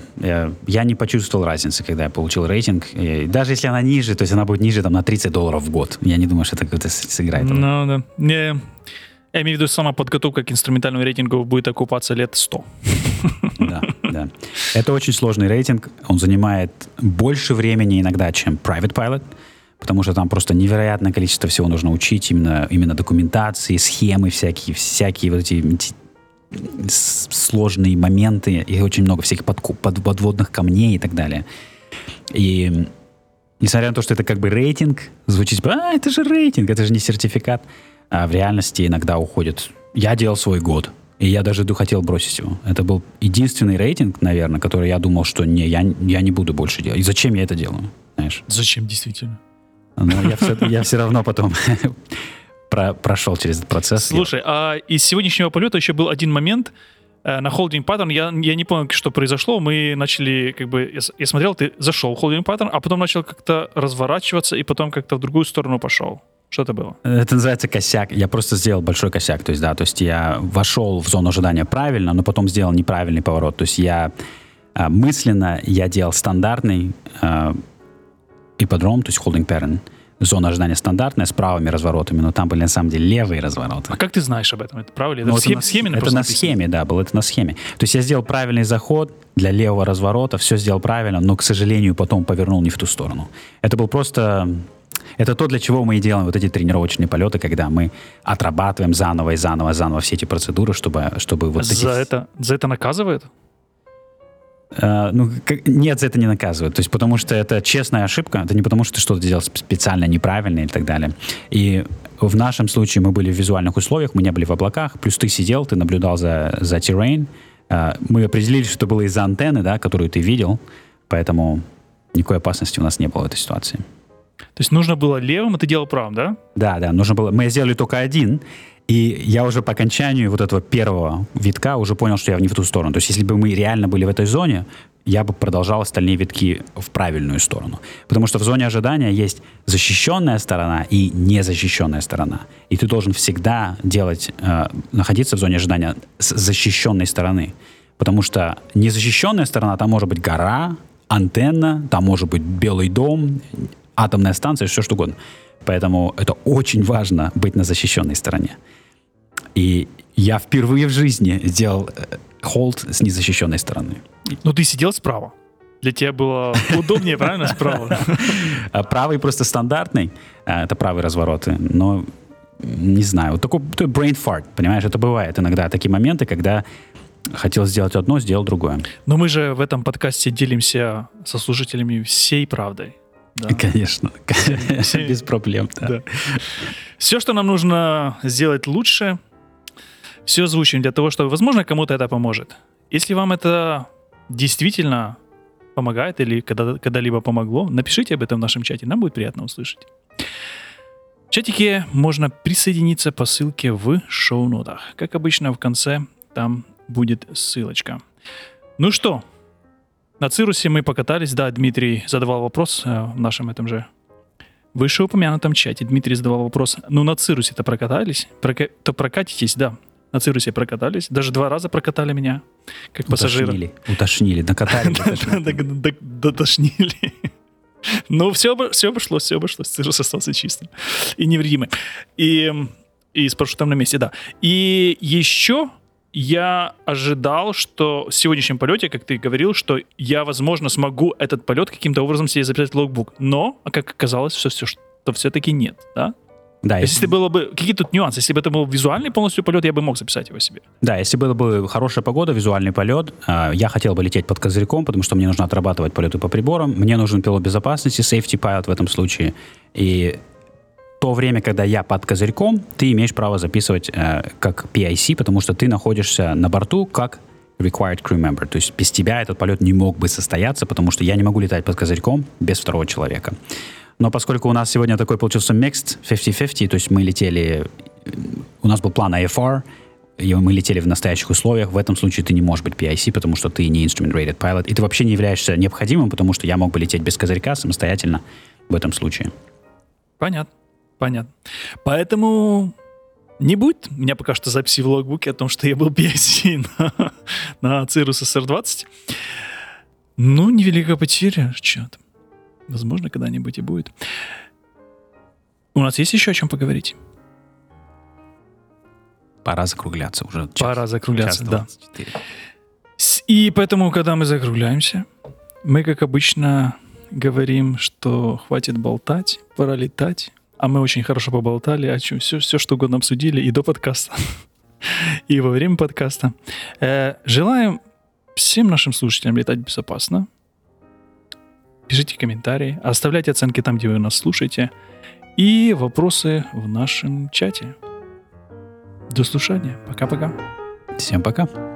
Я, не почувствовал разницы, когда я получил рейтинг. И даже если она ниже, то есть она будет ниже там, на 30 долларов в год. Я не думаю, что это как-то сыграет.
Ну, да. Не, я имею в виду, сама подготовка к инструментальному рейтингу будет окупаться лет 100.
Да, да. Это очень сложный рейтинг. Он занимает больше времени иногда, чем Private Pilot, потому что там просто невероятное количество всего нужно учить, именно, именно документации, схемы всякие, всякие вот эти сложные моменты, и очень много всяких подку- под- подводных камней и так далее. И несмотря на то, что это как бы рейтинг, звучит, а, это же рейтинг, это же не сертификат, а в реальности иногда уходит. Я делал свой год, и я даже хотел бросить его. Это был единственный рейтинг, наверное, который я думал, что не, я, я не буду больше делать. И зачем я это делаю, знаешь?
Зачем действительно?
Но я все, я все равно потом про- прошел через этот процесс.
Слушай, а из сегодняшнего полета еще был один момент э, на холдинг паттерн. Я, я не понял, что произошло. Мы начали, как бы, я, я смотрел, ты зашел в холдинг паттерн, а потом начал как-то разворачиваться и потом как-то в другую сторону пошел. Что это было?
Это называется косяк. Я просто сделал большой косяк. То есть, да, то есть я вошел в зону ожидания правильно, но потом сделал неправильный поворот. То есть я а, мысленно я делал стандартный а, ипподром, то есть holding pattern. Зона ожидания стандартная с правыми разворотами, но там были на самом деле левые развороты.
А как ты знаешь об этом? Это правда ли? Это
Ну, это
схеме,
на,
схеме
это на
написано?
схеме, да, было это на схеме. То есть я сделал правильный заход для левого разворота, все сделал правильно, но, к сожалению, потом повернул не в ту сторону. Это был просто... Это то, для чего мы и делаем вот эти тренировочные полеты, когда мы отрабатываем заново и заново, заново все эти процедуры, чтобы, чтобы вот эти...
За это, за это наказывают?
Э, ну, как- нет, за это не наказывают. То есть, потому что это честная ошибка. Это не потому, что ты что-то делал сп- специально неправильно и так далее. И в нашем случае мы были в визуальных условиях, мы не были в облаках. Плюс ты сидел, ты наблюдал за, за terrain. Э, мы определили, что это было из-за антенны, да, которую ты видел. Поэтому никакой опасности у нас не было в этой ситуации.
То есть нужно было левым, а ты делал правым, да?
Да, да, нужно было. Мы сделали только один, и я уже по окончанию вот этого первого витка уже понял, что я не в ту сторону. То есть, если бы мы реально были в этой зоне, я бы продолжал остальные витки в правильную сторону. Потому что в зоне ожидания есть защищенная сторона и незащищенная сторона. И ты должен всегда делать, э, находиться в зоне ожидания с защищенной стороны. Потому что незащищенная сторона, там может быть гора, антенна, там может быть белый дом, атомная станция, все что угодно. Поэтому это очень важно быть на защищенной стороне. И я впервые в жизни сделал э, холд с незащищенной стороны.
Ну ты сидел справа. Для тебя было удобнее, правильно, справа?
Правый просто стандартный, а, это правые развороты, но не знаю, вот такой такой brain fart, понимаешь, это бывает иногда такие моменты, когда хотел сделать одно, сделал другое.
Но мы же в этом подкасте делимся со слушателями всей правдой. Да.
Конечно, без проблем. да.
Да. Все, что нам нужно сделать лучше, все озвучим для того, чтобы, возможно, кому-то это поможет. Если вам это действительно помогает или когда, когда-либо помогло, напишите об этом в нашем чате, нам будет приятно услышать. В чатике можно присоединиться по ссылке в шоу-нотах. Как обычно, в конце там будет ссылочка. Ну что, на Cirrus е мы покатались. Да, Дмитрий задавал вопрос э, в нашем этом же вышеупомянутом чате. Дмитрий задавал вопрос, ну на Cirrus е-то прокатались? Прока- то прокатитесь, да. На Cirrus е прокатались. Даже два раза прокатали меня, как пассажира.
Утошнили, утошнили, накатали.
Дотошнили. Но все, все обошлось, все обошлось. Cirrus остался чистым и невредимым. И, и с парашютом на месте, да. И еще я ожидал, что в сегодняшнем полете, как ты говорил, что я, возможно, смогу этот полет каким-то образом себе записать в логбук. Но, а как оказалось, все, все, что все-таки нет, да?
Да,
есть, если было бы... Какие тут нюансы? Если бы это был визуальный полностью полет, я бы мог записать его себе.
Да, если была бы хорошая погода, визуальный полет, э, я хотел бы лететь под козырьком, потому что мне нужно отрабатывать полеты по приборам, мне нужен пилот безопасности, safety pilot в этом случае, и то время, когда я под козырьком, ты имеешь право записывать э, как PIC, потому что ты находишься на борту как required crew member. То есть без тебя этот полет не мог бы состояться, потому что я не могу летать под козырьком без второго человека. Но поскольку у нас сегодня такой получился mixed 50-50, то есть мы летели, у нас был план IFR, и мы летели в настоящих условиях, в этом случае ты не можешь быть PIC, потому что ты не Instrument Rated Pilot, и ты вообще не являешься необходимым, потому что я мог бы лететь без козырька самостоятельно в этом случае.
Понятно, понятно. Поэтому не будет у меня пока что записи в логбуке о том, что я был PIC на, на Cirrus SR-20. Ну, невеликая потеря, что там. Возможно, когда-нибудь и будет. У нас есть еще о чем поговорить?
Пора закругляться уже. Час,
Пора закругляться,
час
да.
24.
С- И поэтому, когда мы закругляемся, мы, как обычно, говорим, что хватит болтать, пора летать. А мы очень хорошо поболтали, о чем все, все что угодно обсудили и до подкаста, и во время подкаста. Э, желаем всем нашим слушателям летать безопасно. Пишите комментарии, оставляйте оценки там, где вы нас слушаете, и вопросы в нашем чате. До слушания. Пока-пока.
Всем пока.